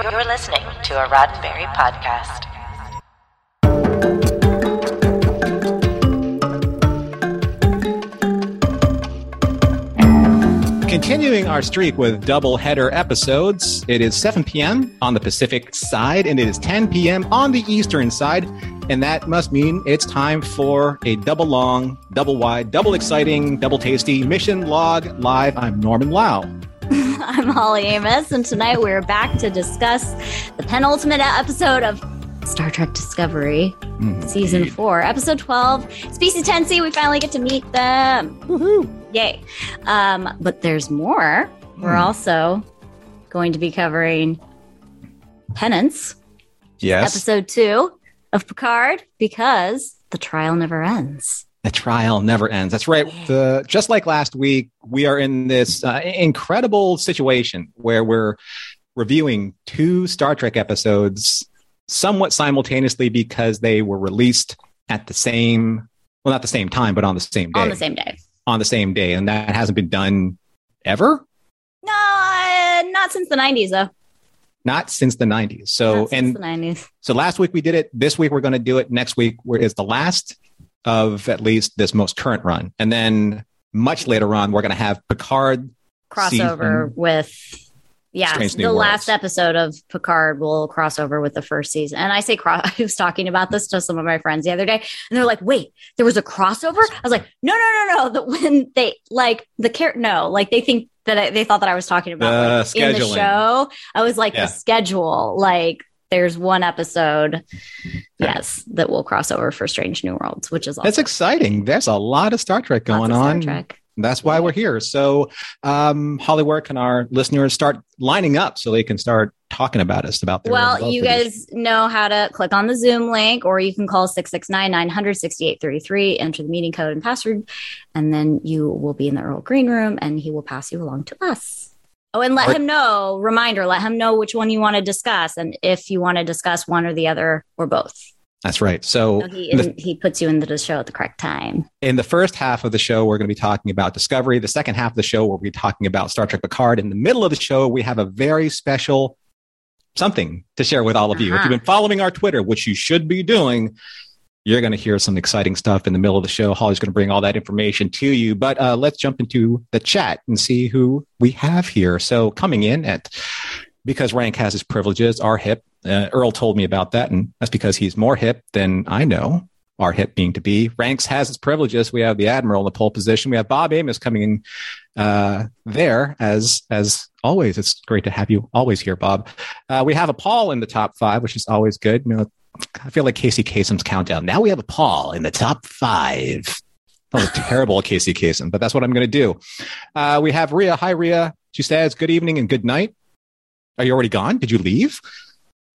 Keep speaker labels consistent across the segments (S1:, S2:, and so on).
S1: You're listening to a Roddenberry podcast.
S2: Continuing our streak with double header episodes, it is 7 p.m. on the Pacific side and it is 10 p.m. on the Eastern side. And that must mean it's time for a double long, double wide, double exciting, double tasty mission log live. I'm Norman Lao.
S3: I'm Holly Amos, and tonight we're back to discuss the penultimate episode of Star Trek Discovery,
S2: Mm,
S3: season four, episode 12, Species 10C. We finally get to meet them.
S2: Woohoo!
S3: Yay. Um, but there's more. We're
S2: Hmm.
S3: also going to be covering Penance,
S2: Yes.
S3: episode two of Picard, because the trial never ends.
S2: The trial never ends. That's right. The, just like last week, we are in this uh, incredible situation where we're reviewing two Star Trek episodes somewhat simultaneously because they were released at the same, well, not the same time, but on the same day.
S3: On the same day.
S2: On the same day. And that hasn't been done ever,
S3: No, uh, not since the 90s, though.
S2: not since the 90s. So, and
S3: the 90s.
S2: so last week we did it. This week we're going to do it. Next week where is the last of at least this most current run. And then much later on, we're going to have Picard
S3: crossover with yeah the
S2: Worlds.
S3: last episode of picard will cross over with the first season and i say cross i was talking about this to some of my friends the other day and they're like wait there was a crossover i was like no no no no that when they like the care no like they think that I, they thought that i was talking about
S2: The
S3: like, in the show i was like
S2: Yeah.
S3: the schedule like there's one episode yes that will cross over for strange new worlds which is also
S2: That's exciting. There's a lot of Star Trek going
S3: Star
S2: on.
S3: Trek.
S2: That's why we're here. So, um, Holly, where can our listeners start lining up so they can start talking about us about their
S3: Well, you guys know how to click on the Zoom link, or you can call 669 900 6833, enter the meeting code and password, and then you will be in the Earl Green room and he will pass you along to us. Oh, and let
S2: Or-
S3: him know, reminder, let him know which one you want to discuss and if you want to discuss one or the other or both.
S2: That's right. So,
S3: So he,
S2: the,
S3: he puts you into the show at the correct time.
S2: in the first half of the show, we're going to be talking about Discovery. The second half of the show, we'll be talking about Star Trek Picard. In the middle of the show, we have a very special something to share with all of you. If
S3: Uh-huh.
S2: you've been following our Twitter, which you should be doing, you're going to hear some exciting stuff in the middle of the show. Holly's going to bring all that information to you. But uh, let's jump into the chat and see who we have here. So coming in at because rank has his privileges, our hip. Uh, Earl told me about that, and that's because he's more hip than I know. Our hip being to be. Ranks has its privileges. We have the admiral in the pole position. We have Bob Amos coming in uh, there as as always. It's great to have you always here, Bob. Uh, we have a Paul in the top five, which is always good. You know, I feel like Casey Kasem's countdown. Now we have a Paul in the top five. Terrible, Casey Kasem, but that's what I'm going to do. Uh, we have Ria. Hi, Ria. She says, "Good evening and good night." Are you already gone? Did you leave?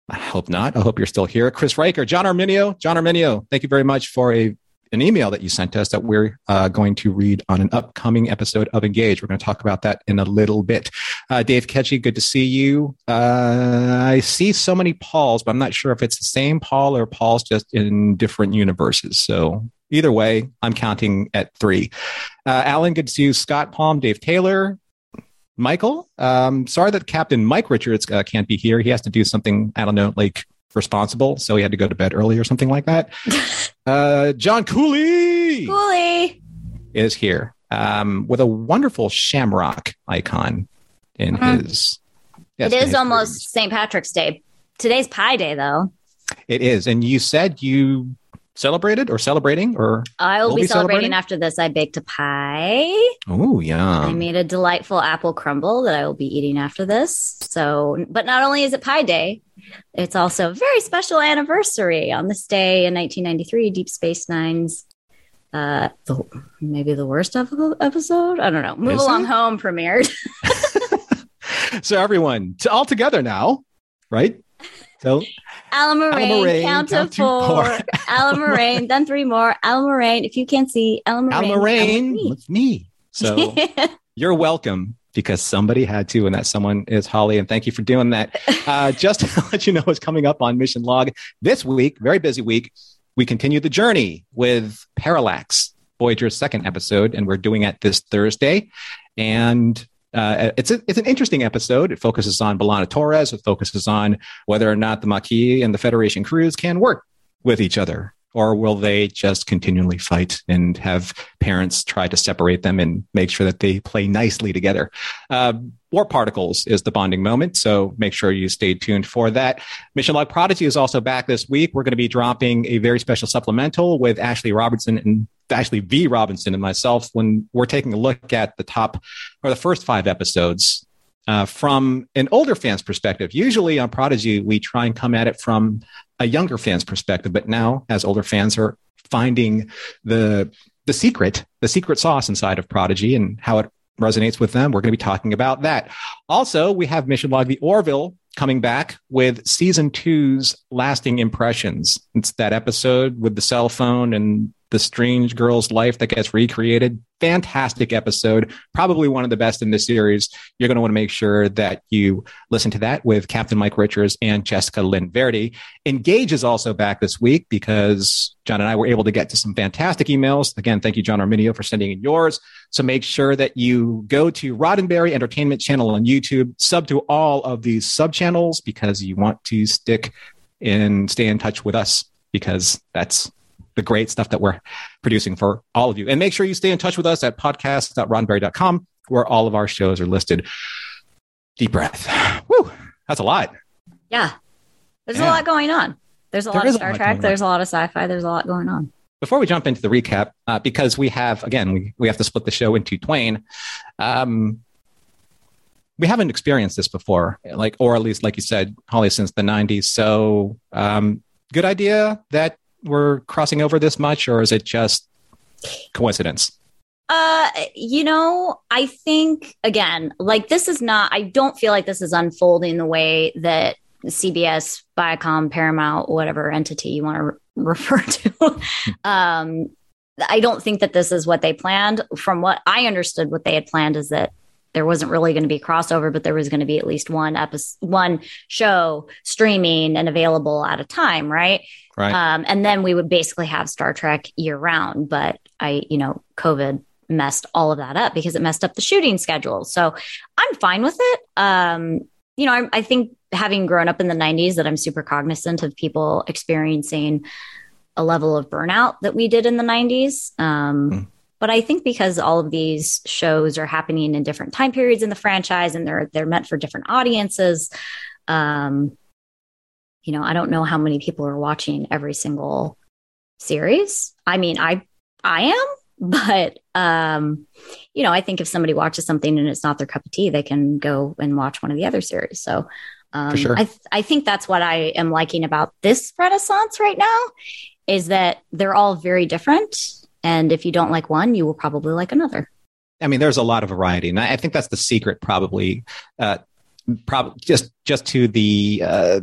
S2: I hope not. I hope you're still here. Chris Riker, John Arminio, John Arminio. Thank you very much for a an email that you sent us that we're uh, going to read on an upcoming episode of Engage. We're going to talk about that in a little bit. Uh, Dave Ketchy, good to see you. Uh, I see so many Pauls, but I'm not sure if it's the same Paul or Paul's just in different universes. So either way, I'm counting at three. Uh, Alan, good to see you. Scott Palm, Dave Taylor, Michael. Um, sorry that Captain Mike Richards uh, can't be here. He has to do something, I don't know, like responsible. So he had to go to bed early or something like that. Uh, John Cooley
S3: Cooley.
S2: is here um, with a wonderful shamrock icon in
S3: Mhm.
S2: his. yes,
S3: it is
S2: his
S3: almost St. Patrick's Day. Today's Pie Day, though.
S2: It is. And you said you celebrated or celebrating or.
S3: I will
S2: We'll
S3: be,
S2: be
S3: celebrating
S2: celebrating?
S3: after this. I baked a pie.
S2: Oh, yeah.
S3: I made a delightful apple crumble that I will be eating after this. So, but not only is it Pie Day, it's also a very special anniversary. On this day in 1993, Deep Space Nine's uh, the, maybe the worst ep- episode. I don't know. Move
S2: Is
S3: Along
S2: it?
S3: Home premiered.
S2: so everyone, all together now, right? So
S3: Moraine, count,
S2: count
S3: to four. Moraine, then three more. Allamaraine. If you can't see Allamaraine,
S2: Al Moraine with me. So you're welcome because somebody had to, and that someone is Holly. And thank you for doing that. Uh, just to let you know what's coming up on Mission Log this week, very busy week. We continue the journey with Parallax, Voyager's second episode, and we're doing it this Thursday. And Uh, it's a, it's an interesting episode. It focuses on B'Elanna Torres. It focuses on whether or not the Maquis and the Federation crews can work with each other, or will they just continually fight and have parents try to separate them and make sure that they play nicely together? Uh, War Particles is the bonding moment, so make sure you stay tuned for that. Mission Log Prodigy is also back this week. We're going to be dropping a very special supplemental with Ashley Robertson and Ashley V Robinson and myself when we're taking a look at the top or the first five episodes uh, from an older fan's perspective. Usually on Prodigy, we try and come at it from a younger fan's perspective, but now as older fans are finding the the secret, the secret sauce inside of Prodigy and how it resonates with them, we're going to be talking about that. Also, we have Mission Log the Orville coming back with season two's lasting impressions. It's that episode with the cell phone and the strange girl's life that gets recreated. Fantastic episode. Probably one of the best in this series. You're going to want to make sure that you listen to that with Captain Mike Richards and Jessica Lynn Verdi. Engage is also back this week because John and I were able to get to some fantastic emails. Again, thank you, John Arminio, for sending in yours. So make sure that you go to Roddenberry Entertainment channel on YouTube, sub to all of these sub channels because you want to stick and stay in touch with us because that's the great stuff that we're producing for all of you. And make sure you stay in touch with us at podcast.roddenberry.com where all of our shows are listed. Deep breath. Woo, that's a lot.
S3: Yeah. There's yeah. a lot going on. There's a there lot of Star lot Trek. There's a lot of sci-fi. There's a lot going on.
S2: Before we jump into the recap, uh, because we have again we, we have to split the show into twain. Um, we haven't experienced this before, like or at least like you said, Holly, since the '90s. So, um, good idea that we're crossing over this much, or is it just coincidence?
S3: Uh, you know, I think again, like this is not. I don't feel like this is unfolding the way that CBS, Viacom, Paramount, whatever entity you want to re- refer to. um, I don't think that this is what they planned. From what I understood, what they had planned is that there wasn't really going to be a crossover, but there was going to be at least one episode, one show streaming and available at a time, right?
S2: Right.
S3: Um, and then we would basically have Star Trek year round. But I, you know, COVID messed all of that up because it messed up the shooting schedule. So I'm fine with it. Um, you know, I, I think having grown up in the 90s, that I'm super cognizant of people experiencing a level of burnout that we did in the 90s. Um, mm but I think because all of these shows are happening in different time periods in the franchise and they're they're meant for different audiences, um, you know, I don't know how many people are watching every single series. I mean, I I am, but um, you know, I think if somebody watches something and it's not their cup of tea, they can go and watch one of the other series. So um, sure. I, th- I think that's what I am liking about this renaissance right now is that they're all very different and if you don't like one, you will probably like another.
S2: I mean, there's a lot of variety, and I think that's the secret, probably, uh, probably just just to the uh,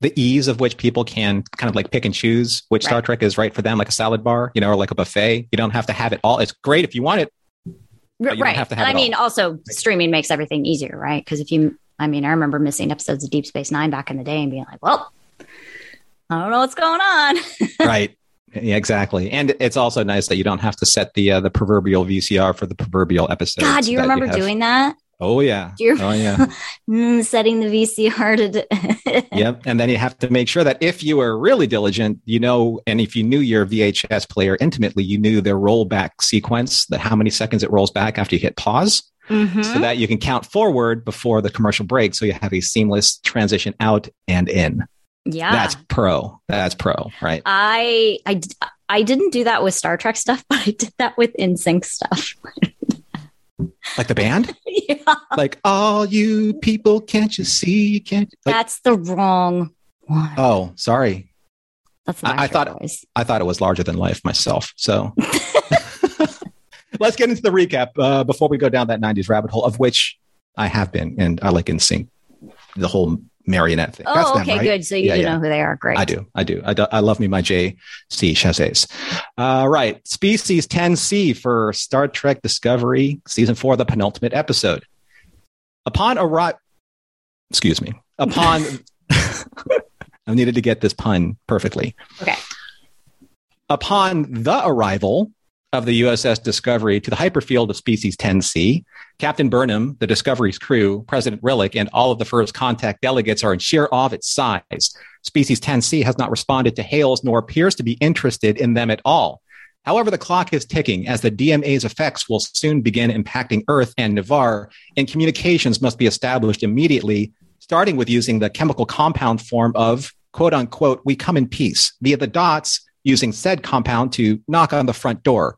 S2: the ease of which people can kind of like pick and choose which right. Star Trek is right for them, like a salad bar, you know, or like a buffet. You don't have to have it all. It's great if you want it.
S3: right. have to have I mean, all. also streaming makes everything easier, right? Because if you, I mean, I remember missing episodes of Deep Space Nine back in the day and being like, well, I don't know what's going on.
S2: right. Exactly. And it's also nice that you don't have to set the uh, the proverbial VCR for the proverbial episode.
S3: God, do you remember you doing that?
S2: Oh yeah. oh yeah.
S3: Mm, setting the VCR to.
S2: yep, and then you have to make sure that if you were really diligent, you know, and if you knew your VHS player intimately, you knew their rollback sequence, that how many seconds it rolls back after you hit pause. Mm-hmm. So that you can count forward before the commercial break, so you have a seamless transition out and in.
S3: Yeah.
S2: That's pro. That's pro, right?
S3: I I I didn't do that with Star Trek stuff, but I did that with NSYNC stuff.
S2: like the band?
S3: yeah.
S2: Like all you people, can't you see? You can't.
S3: Like, That's the wrong one.
S2: Oh, sorry.
S3: That's
S2: I, I thought voice. I thought it was larger than life myself. So let's get into the recap uh, before we go down that '90s rabbit hole, of which I have been, and I like in sync The whole marionette thing.
S3: Oh, That's okay, them, right? good. So you yeah, do yeah. know who they are. Great.
S2: I do. I do. I, do, I love me my J.C. Chasez. Uh, right. Species 10C for Star Trek Discovery, season four, the penultimate episode. Upon a arrival, excuse me, upon, I needed to get this pun perfectly.
S3: Okay.
S2: Upon the arrival of the USS Discovery to the hyperfield of species 10C. Captain Burnham, the Discovery's crew, President Rillak, and all of the first contact delegates are in sheer awe of its size. Species 10C has not responded to hails nor appears to be interested in them at all. However, the clock is ticking as the DMA's effects will soon begin impacting Earth and Ni'Var, and communications must be established immediately, starting with using the chemical compound form of quote unquote, we come in peace via the dots using said compound to knock on the front door,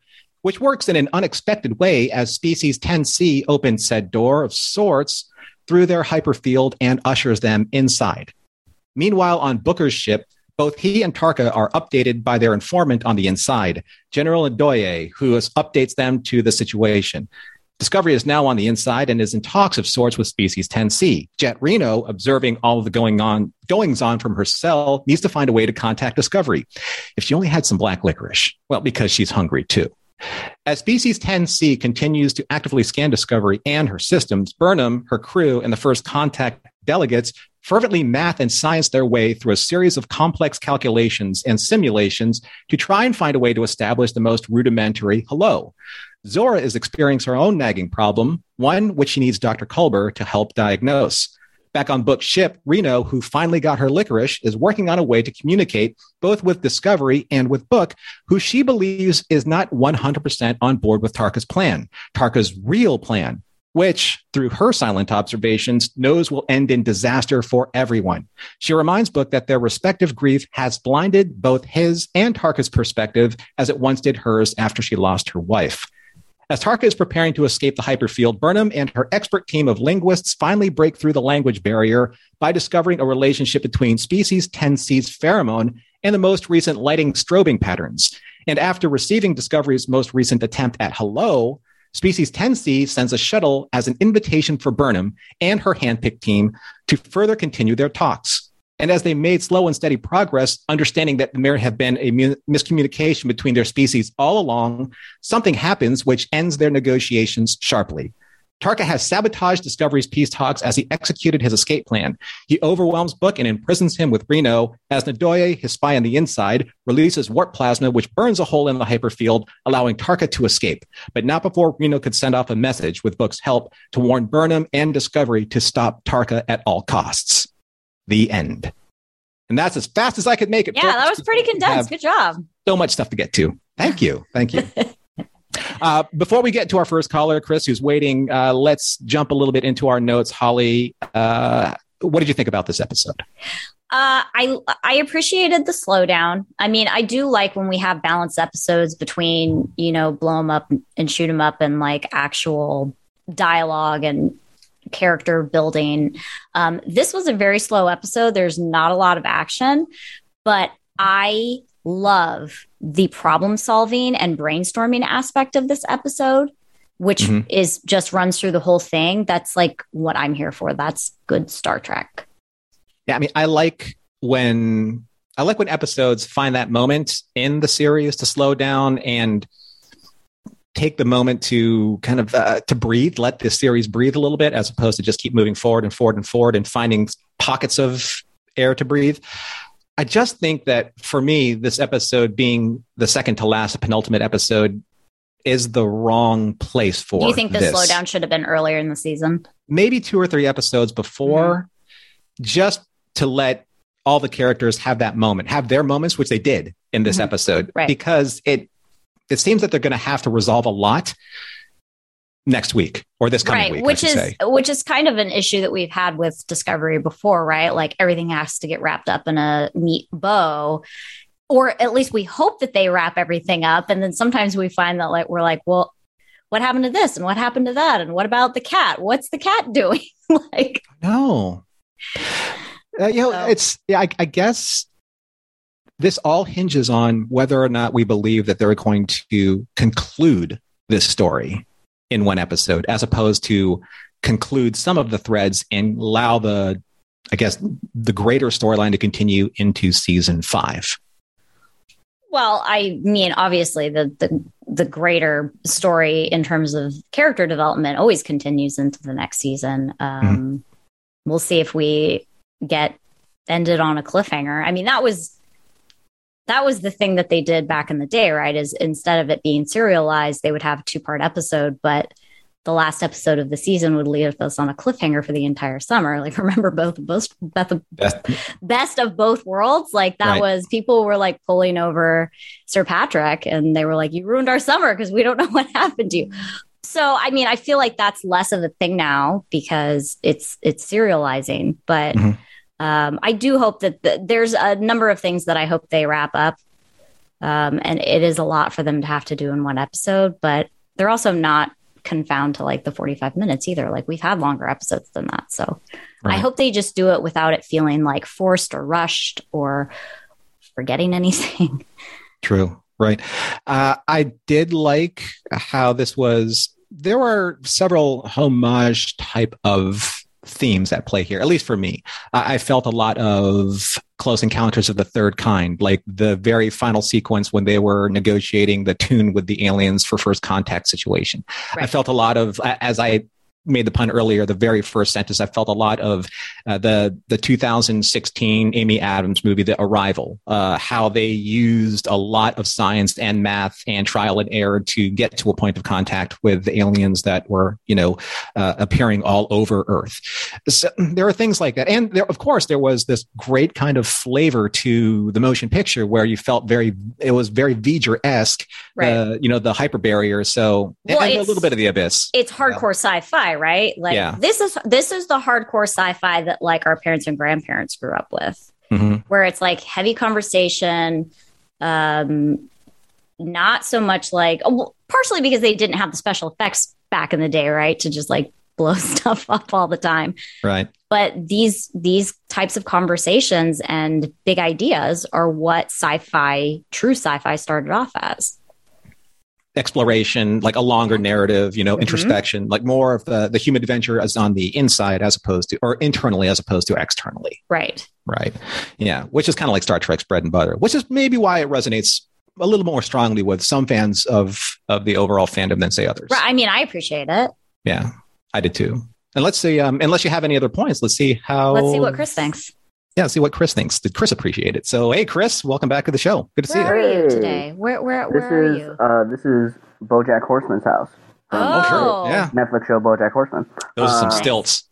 S2: which works in an unexpected way as species 10C opens said door of sorts through their hyperfield and ushers them inside. Meanwhile, on Booker's ship, both he and Tarka are updated by their informant on the inside, General Ndoye, who updates them to the situation. Discovery is now on the inside and is in talks of sorts with species 10C. Jet Reno, observing all of the going on goings on from her cell, needs to find a way to contact Discovery. If she only had some black licorice, well, because she's hungry too. As Species 10C continues to actively scan Discovery and her systems, Burnham, her crew, and the first contact delegates fervently math and science their way through a series of complex calculations and simulations to try and find a way to establish the most rudimentary hello. Zora is experiencing her own nagging problem, one which she needs Dr. Culber to help diagnose. Back on Book's ship, Reno, who finally got her licorice, is working on a way to communicate both with Discovery and with Book, who she believes is not 100% on board with Tarka's plan, Tarka's real plan, which, through her silent observations, knows will end in disaster for everyone. She reminds Book that their respective grief has blinded both his and Tarka's perspective as it once did hers after she lost her wife. As Tarka is preparing to escape the hyperfield, Burnham and her expert team of linguists finally break through the language barrier by discovering a relationship between species 10C's pheromone and the most recent lighting strobing patterns. And after receiving Discovery's most recent attempt at hello, Species 10C sends a shuttle as an invitation for Burnham and her handpicked team to further continue their talks. And as they made slow and steady progress, understanding that there have been a miscommunication between their species all along, something happens which ends their negotiations sharply. Tarka has sabotaged Discovery's peace talks as he executed his escape plan. He overwhelms Book and imprisons him with Reno as Ndoye, his spy on the inside, releases warp plasma, which burns a hole in the hyperfield, allowing Tarka to escape. But not before Reno could send off a message with Book's help to warn Burnham and Discovery to stop Tarka at all costs the end. And that's as fast as I could make it.
S3: Yeah, that was pretty condensed. Good job.
S2: So much stuff to get to. Thank you. Thank you. uh, before we get to our first caller, Chris, who's waiting, uh, let's jump a little bit into our notes. Holly, uh, what did you think about this episode?
S3: Uh, I I appreciated the slowdown. I mean, I do like when we have balanced episodes between you know blow them up and shoot them up and like actual dialogue and character building. Um, this was a very slow episode. There's not a lot of action, but I love the problem solving and brainstorming aspect of this episode, which mm-hmm. is just runs through the whole thing. That's like what I'm here for. That's good Star Trek.
S2: Yeah, I mean, I like when I like when episodes find that moment in the series to slow down and take the moment to kind of uh, to breathe, let this series breathe a little bit, as opposed to just keep moving forward and forward and forward and finding pockets of air to breathe. I just think that for me, this episode being the second to last, the penultimate episode, is the wrong place for.
S3: Do you think the
S2: this.
S3: slowdown should have been earlier in the season?
S2: Maybe two or three episodes before, mm-hmm. just to let all the characters have that moment, have their moments, which they did in this mm-hmm. episode,
S3: right.
S2: because it it seems that they're going to have to resolve a lot next week or this coming
S3: right,
S2: week,
S3: which is
S2: say.
S3: which is kind of an issue that we've had with Discovery before, right? Like everything has to get wrapped up in a neat bow, or at least we hope that they wrap everything up, and then sometimes we find that like we're like, well, what happened to this and what happened to that and what about the cat? What's the cat doing? like
S2: no, uh, you know, so. it's yeah, I, I guess this all hinges on whether or not we believe that they're going to conclude this story in one episode, as opposed to conclude some of the threads and allow the, I guess, the greater storyline to continue into season five.
S3: Well, I mean, obviously, the, the the greater story in terms of character development always continues into the next season. Um, mm-hmm. We'll see if we get ended on a cliffhanger. I mean, that was that was the thing that they did back in the day, right? Is instead of it being serialized, they would have a two part episode, but the last episode of the season would leave us on a cliffhanger for the entire summer. Like, remember both both best, best of both worlds? Like, that right. was people were like pulling over Sir Patrick and they were like, You ruined our summer because we don't know what happened to you. So, I mean, I feel like that's less of a thing now because it's it's serializing, but mm-hmm. Um, I do hope that the, there's a number of things that I hope they wrap up. Um, and it is a lot for them to have to do in one episode, but they're also not confound to like the 45 minutes either. Like we've had longer episodes than that. So right. I hope they just do it without it feeling like forced or rushed or forgetting anything.
S2: True. Right. Uh, I did like how this was. There were several homage type of themes at play here, at least for me. I felt a lot of Close Encounters of the Third Kind, like the very final sequence when they were negotiating the tune with the aliens for first contact situation. Right. I felt a lot of, as I made the pun earlier, the very first sentence, I felt a lot of uh, the the 2016 Amy Adams movie, The Arrival, uh, how they used a lot of science and math and trial and error to get to a point of contact with the aliens that were, you know, uh, appearing all over Earth. So there are things like that, and there, of course, there was this great kind of flavor to the motion picture where you felt very, it was very V'ger esque, right. Uh, you know, the hyper barrier. So well, and, a little bit of the abyss.
S3: It's hardcore sci-fi, right? Like yeah. this is this is the hardcore sci-fi that like our parents and grandparents grew up with, mm-hmm. where it's like heavy conversation, um, not so much like well, partially because they didn't have the special effects back in the day, right? To just like blow stuff up all the time,
S2: right?
S3: But these these types of conversations and big ideas are what sci-fi, true sci-fi, started off as
S2: exploration, like a longer narrative, you know, mm-hmm. introspection, like more of the, the human adventure as on the inside as opposed to, or internally as opposed to externally.
S3: Right.
S2: Right. Yeah. Which is kind of like Star Trek's bread and butter, which is maybe why it resonates a little more strongly with some fans of, of the overall fandom than say others.
S3: Right. I mean, I appreciate it.
S2: Yeah, I did too. And let's see, um, unless you have any other points, let's see how.
S3: Let's see what Chris thinks
S2: yeah, see what Chris thinks. Did Chris appreciate it? So, hey, Chris, welcome back to the show. Good to
S3: where
S2: see
S3: you. Where are you today? Where where where
S4: are
S3: you?
S4: Uh, this is BoJack Horseman's house.
S3: oh, sure.
S2: Yeah.
S4: Netflix show BoJack Horseman.
S2: Those are some uh, stilts.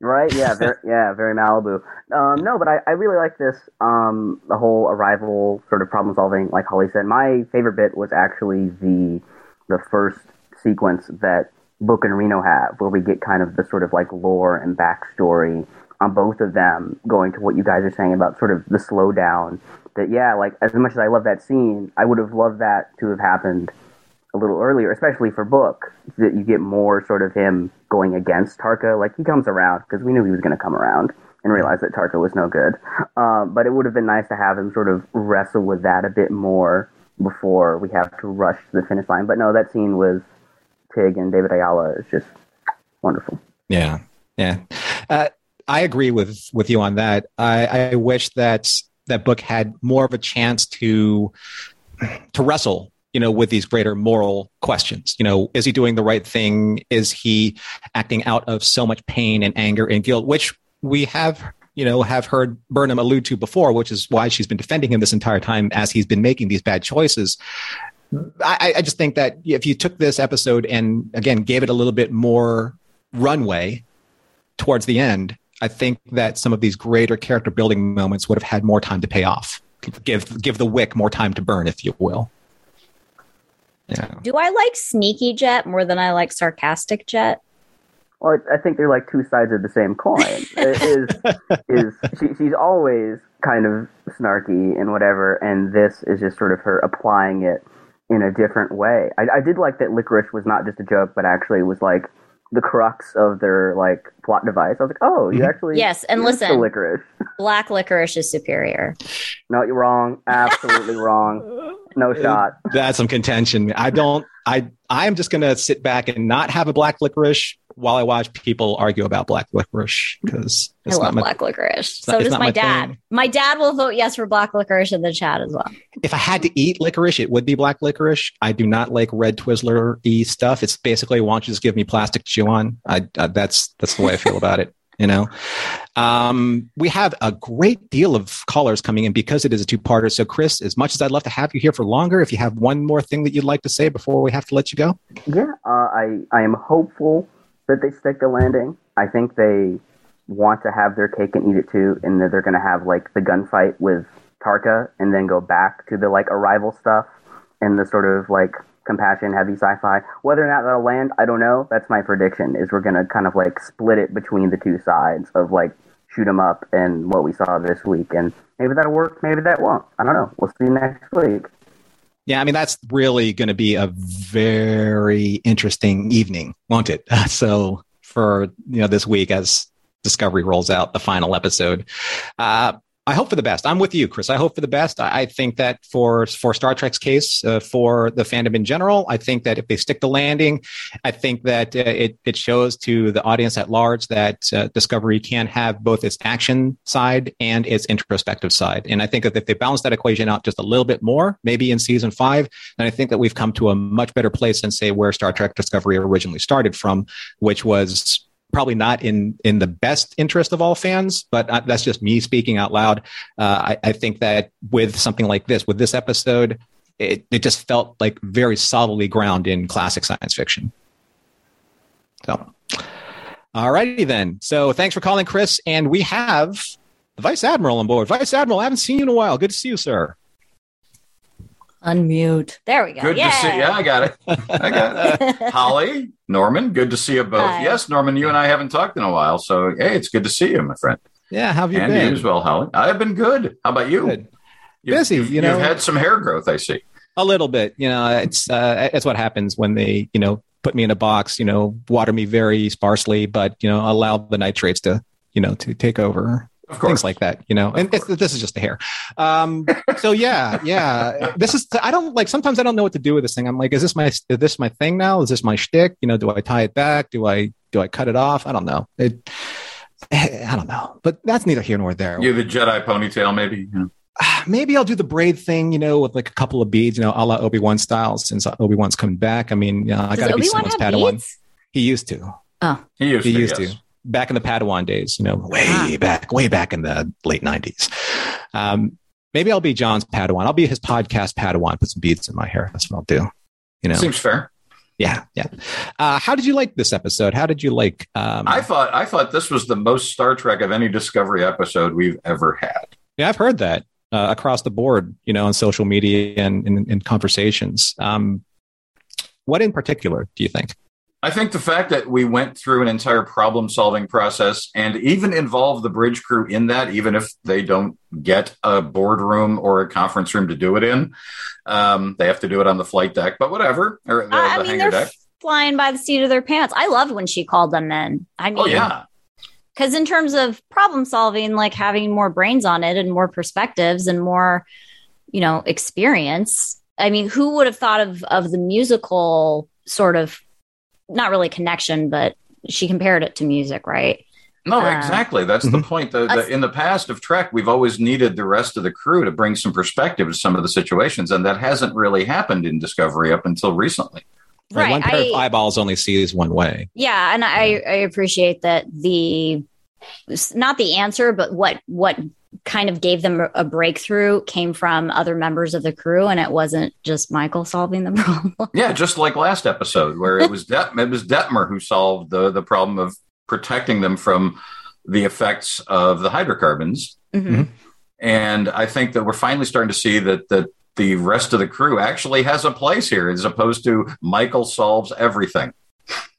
S4: Right? Yeah. Very, yeah. Very Malibu. Um, no, but I, I really like this. Um, the whole arrival sort of problem solving, like Holly said. My favorite bit was actually the the first sequence that Book and Reno have, where we get kind of the sort of like lore and backstory on both of them, going to what you guys are saying about sort of the slowdown. That yeah, like as much as I love that scene, I would have loved that to have happened a little earlier, especially for Book, that you get more sort of him going against Tarka. Like he comes around because we knew he was going to come around and realize that Tarka was no good. Um, but it would have been nice to have him sort of wrestle with that a bit more before we have to rush to the finish line. But no, that scene with Tig and David Ajala is just wonderful.
S2: Yeah, yeah. Uh, I agree with with you on that. I, I wish that that book had more of a chance to to wrestle you know with these greater moral questions. You know is he doing the right thing? Is he acting out of so much pain and anger and guilt which we have you know have heard burnham allude to before which is why she's been defending him this entire time as he's been making these bad choices. I, I just think that if you took this episode and again gave it a little bit more runway towards the end I think that some of these greater character building moments would have had more time to pay off. Give give the wick more time to burn, if you will.
S3: Yeah. Do I like sneaky Jet more than I like sarcastic Jet?
S4: Well, I think they're like two sides of the same coin. is is she, she's always kind of snarky and whatever, and this is just sort of her applying it in a different way. I, I did like that licorice was not just a joke, but actually was like the crux of their like plot device. I was like, oh, you mm-hmm. actually
S3: yes. And listen, licorice. black licorice is superior.
S4: No, you're wrong. Absolutely wrong. No shot.
S2: That's some contention. I don't. I I'm just gonna sit back and not have a black licorice while I watch people argue about black licorice because
S3: I love my, black licorice. So does my, my dad. Thing. My dad will vote yes for black licorice in the chat as well.
S2: If I had to eat licorice, it would be black licorice. I do not like red Twizzler e stuff. It's basically why don't you just give me plastic chew on. I uh, that's that's the way I feel about it. You know, um, we have a great deal of callers coming in because it is a two-parter. So, Chris, as much as I'd love to have you here for longer, if you have one more thing that you'd like to say before we have to let you go,
S4: Yeah, uh, I I am hopeful that they stick the landing. I think they want to have their cake and eat it too, and that they're going to have like the gunfight with Tarka, and then go back to the like arrival stuff and the sort of like compassion heavy sci-fi. Whether or not that'll land, I don't know. That's my prediction. Is we're going to kind of like split it between the two sides of like shoot 'em up and what we saw this week, and maybe that'll work. Maybe that won't. I don't know. We'll see next week.
S2: Yeah, I mean that's really going to be a very interesting evening, won't it? So, for you know, this week as Discovery rolls out the final episode. Uh, I hope for the best. I'm with you, Chris. I hope for the best. I, think that for for Star Trek's case, uh, for the fandom in general, I think that if they stick the landing, I think that uh, it it shows to the audience at large that uh, Discovery can have both its action side and its introspective side. And I think that if they balance that equation out just a little bit more, maybe in season five, then I think that we've come to a much better place than say where Star Trek Discovery originally started from, which was probably not in in the best interest of all fans, but uh, that's just me speaking out loud. Uh, I, I think that with something like this, with this episode, it, it just felt like very solidly ground in classic science fiction. So, all righty then. So, thanks for calling, Chris. And we have the Vice Admiral on board. Vice Admiral, I haven't seen you in a while. Good to see you, sir.
S3: Unmute. There we go.
S5: Good
S3: yeah.
S5: to see. Yeah, I got it. I got it. Holly, Norman, good to see you both.
S3: Hi.
S5: Yes, Norman, you and I haven't talked in a while, so hey, it's good to see you, my friend.
S2: Yeah, how have you
S5: and
S2: been?
S5: you as well, Holly. I've been good. How about you?
S2: Good.
S5: You've-
S2: Busy,
S5: You've,
S2: you know.
S5: you've had some hair growth, I see.
S2: A little bit, you know, it's uh, it's what happens when they, you know, put me in a box, you know, water me very sparsely, but you know, allow the nitrates to, you know, to take over.
S5: Of course.
S2: Things like that, you know, and it's, this is just the hair. Um, so yeah, yeah, this is. I don't like. Sometimes I don't know what to do with this thing. I'm like, is this my is this my thing now? Is this my shtick? You know, do I tie it back? Do I do I cut it off? I don't know. It. I don't know, but that's neither here nor there.
S5: You the Jedi ponytail, maybe. You know.
S2: maybe I'll do the braid thing, you know, with like a couple of beads, you know, a la Obi Wan style. Since Obi Wan's coming back, I mean, uh, I
S3: Does
S2: got to be
S3: Obi Wan
S2: someone's
S3: have
S2: Padawan.
S3: beads?
S2: He used to.
S5: He used
S2: He
S5: to.
S2: used
S5: yes.
S2: to. Back in the Padawan days, you know, way
S3: Ah.
S2: back, way back in the late nineties. Um, maybe I'll be John's Padawan. I'll be his podcast Padawan. Put some beads in my hair. That's what I'll do. You know,
S5: Seems fair.
S2: yeah, yeah. Uh, how did you like this episode? How did you like? Um,
S5: I thought I thought this was the most Star Trek of any Discovery episode we've ever had.
S2: Yeah, I've heard that uh, across the board, you know, on social media and in, in conversations. Um, what in particular do you think?
S5: I think the fact that we went through an entire problem solving process and even involve the bridge crew in that, even if they don't get a boardroom or a conference room to do it in, um, they have to do it on the flight deck, but whatever, or the,
S3: I
S5: the
S3: mean, they're
S5: deck.
S3: flying by the seat of their pants. I loved when she called them in. I mean,
S5: Oh, yeah.
S3: because in terms of problem solving, like having more brains on it and more perspectives and more, you know, experience. I mean, who would have thought of of the musical sort of not really connection, but she compared it to music, right?
S5: No,
S3: Uh,
S5: exactly. That's the
S2: Mhm.
S5: point. The, the, in the past of Trek, we've always needed the rest of the crew to bring some perspective to some of the situations, and that hasn't really happened in Discovery up until recently.
S2: Right, one pair of eyeballs only sees one way.
S3: Yeah, and I I appreciate that the not the answer, but what what kind of gave them a breakthrough came from other members of the crew, and it wasn't just Michael solving the problem.
S5: Yeah, just like last episode, where it was Det- it was Detmer who solved the the problem of protecting them from the effects of the hydrocarbons.
S3: Mhm.
S5: And I think that we're finally starting to see that that the rest of the crew actually has a place here, as opposed to Michael solves everything.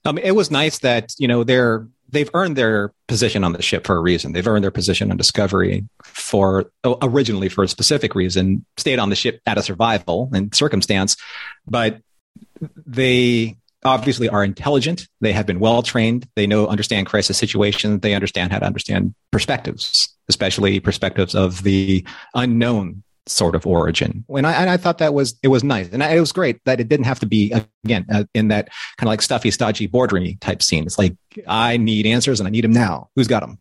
S2: I mean, it was nice that you know they're they've earned their position on the ship for a reason. They've earned their position on Discovery for oh, originally for a specific reason. Stayed on the ship out of survival and circumstance, but they obviously are intelligent. They have been well trained. They know understand crisis situations. They understand how to understand perspectives, especially perspectives of the unknown sort of origin. When I, and I thought that was it was nice, and I, it was great that it didn't have to be again uh, in that kind of like stuffy, stodgy boardroomy type scene. It's like I need answers and I need them now. Who's got them?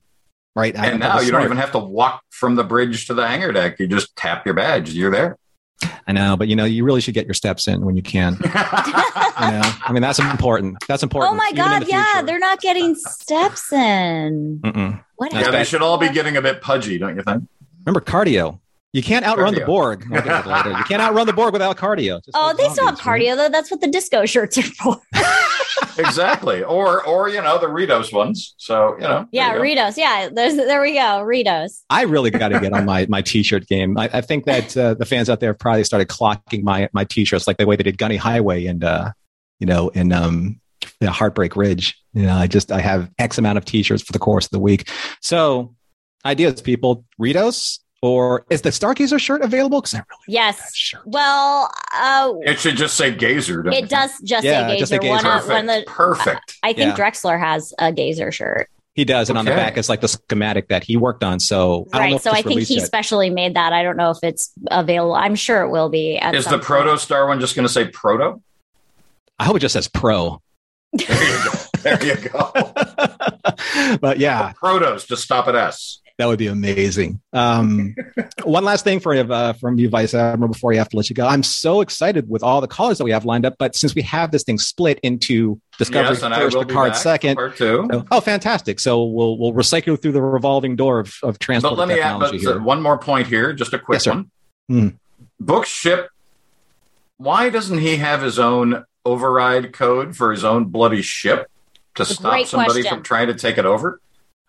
S2: Right.
S5: And now
S2: was
S5: you don't even have to walk from the bridge to the hangar deck. You just tap your badge. You're there.
S2: I know, but you know, you really should get your steps in when you can. You know, I mean, that's important. That's important.
S3: Oh my god,
S2: the
S3: yeah,
S2: future.
S3: they're not getting steps in.
S2: Mm-mm.
S3: What
S2: That's
S5: yeah, they should all be getting a bit pudgy, don't you think?
S2: Remember cardio. You can't outrun the Borg. We'll get to that later. You can't outrun the Borg without cardio. Just
S3: Oh,
S2: like
S3: they still have
S2: zombies, right?
S3: cardio though. That's what the disco shirts are for.
S5: exactly. Or, or you know, the Ritos ones. So you know.
S3: yeah,
S5: you.
S3: Ritos. Yeah, there's there we go. Ritos.
S2: I really got to get on my my t-shirt game. I, I think that uh, the fans out there have probably started clocking my my t-shirts like the way they did Gunny Highway and uh, you know, in um, you know, Heartbreak Ridge. You know, I just I have X amount of t-shirts for the course of the week. So, ideas, people. Ritos or is the Stargazer shirt available? Because I really want that
S3: Yes.
S2: shirt.
S3: Well, uh,
S5: It should just say Gazer. don't
S3: it does just
S2: Yeah,
S3: say
S2: just say
S3: gazer. One,
S2: gazer.
S3: one
S5: Perfect.
S3: the,
S5: Perfect.
S3: I think
S2: Yeah.
S3: Drexler has a gazer shirt.
S2: He does, and on the back is like the schematic that he worked on. So I don't know
S3: Right. So I think he
S2: yet.
S3: specially made that. I don't know if it's available. I'm sure it will be. At
S5: Is
S3: some
S5: the
S3: point.
S5: Proto Star one just going to say Proto?
S2: I hope it just says pro.
S5: There you go. There you go.
S2: but yeah,
S5: Protos, just stop at S.
S2: that would be amazing. Um, one last thing for you, uh, from you, Vice Admiral, before you have to let you go. I'm so excited with all the callers that we have lined up. But since we have this thing split into Discovery
S5: yes,
S2: first,
S5: will be
S2: Picard second.
S5: Part two.
S2: so- oh, fantastic! So we'll we'll recycle through the revolving door of, of transport
S5: But let me add
S2: technology
S5: but
S2: here.
S5: one more point here, just a quick
S2: Yes,
S5: one.
S2: Hmm.
S5: Book ship. Why doesn't he have his own override code for his own bloody ship to stop
S3: great
S5: somebody
S3: question.
S5: from trying to take it over?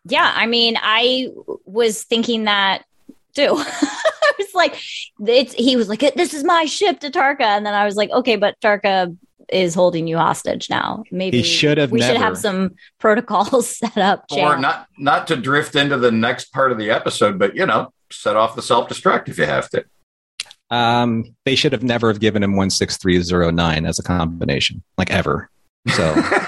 S3: Yeah, I mean, I was thinking that too. I was like, it's he was like, this is my ship to Tarka, and then I was like, okay, but Tarka is holding you hostage now. Maybe
S2: He should have
S3: We should have some protocols set up.
S5: Or not not to drift into the next part of the episode, but you know, set off the self destruct if you have to.
S2: Um, they should have never have given him one six three zero nine as a combination, like ever. So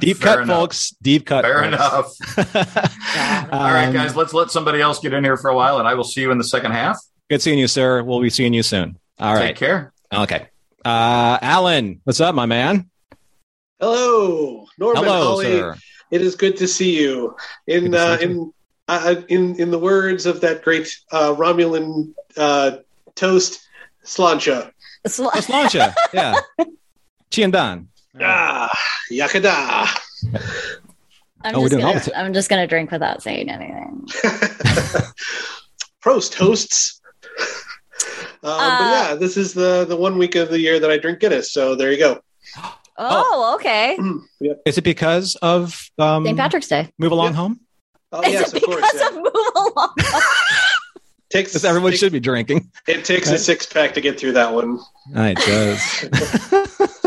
S2: deep
S5: Fair
S2: cut,
S5: enough.
S2: folks. Deep cut.
S5: Fair
S2: folks.
S5: enough. All right,
S2: Um,
S5: guys, let's let somebody else get in here for a while, and I will see you in the second half.
S2: Good seeing you, sir. We'll be seeing you soon. All
S5: Take
S2: right.
S5: care.
S2: Okay. Uh, Alan, what's up, my man?
S6: Hello, Norman
S2: Hello,
S6: Holly.
S2: sir.
S6: It is good to see you. In
S2: Good to
S6: uh,
S2: see you
S6: in uh, in in the words of that great uh, Romulan uh, toast, slancha.
S3: Sl-
S2: Let's launch ya. Yeah. Chiandan.
S6: Ah, yakada.
S3: I'm,
S2: Oh, we're
S3: just
S2: doing
S3: gonna,
S2: the
S3: I'm just gonna drink without saying anything.
S6: Prost toasts. Um, but
S3: Uh,
S6: yeah, this is the the one week of the year that I drink Guinness. So there you go.
S3: Oh, okay.
S2: Is it because of um,
S3: St. Patrick's Day.
S2: Move Along
S6: Yeah.
S2: Home?
S6: Oh
S3: Is
S6: yes,
S3: it
S6: of course.
S3: because
S6: Yeah.
S3: of move along?
S6: Takes
S2: Because everyone
S6: takes-
S2: should be drinking.
S6: It takes a six pack to get through that one.
S2: Uh, It does.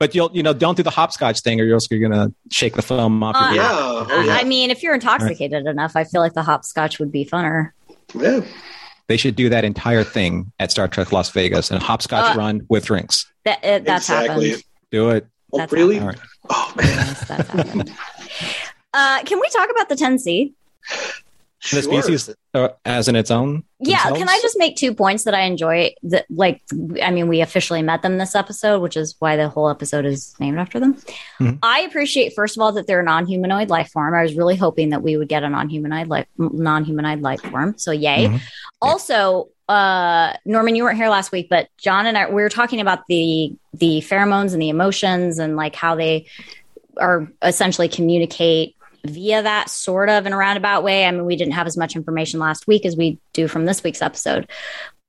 S2: but you'll, you know, don't do the hopscotch thing or you're also going to shake the foam off
S3: Uh,
S2: your beer.
S6: Yeah. Oh yeah.
S3: I mean, if you're intoxicated enough, I feel like the hopscotch would be funner.
S6: yeah.
S2: They should do that entire thing at Star Trek Las Vegas and hopscotch
S3: Uh,
S2: run with drinks.
S3: That it, that's
S6: exactly.
S3: happened.
S2: Do it.
S6: Oh,
S3: That's
S6: really?
S2: All right.
S6: Oh man.
S3: Yes, that's happened. Uh, can we talk about the 10C?
S2: The
S6: Sure.
S2: species uh, as in its own.
S3: Yeah, can I just make two points that I enjoy? That like, I mean, we officially met them this episode, which is why the whole episode is named after them.
S2: Mhm.
S3: I appreciate, first of all, that they're a non-humanoid life form. I was really hoping that we would get a non-humanoid life, non-humanoid life form. So, yay!
S2: Mhm.
S3: Also, uh, Norman, you weren't here last week, but John and I we were talking about the the pheromones and the emotions and like how they are essentially communicate via that sort of in a roundabout way. I mean, we didn't have as much information last week as we do from this week's episode.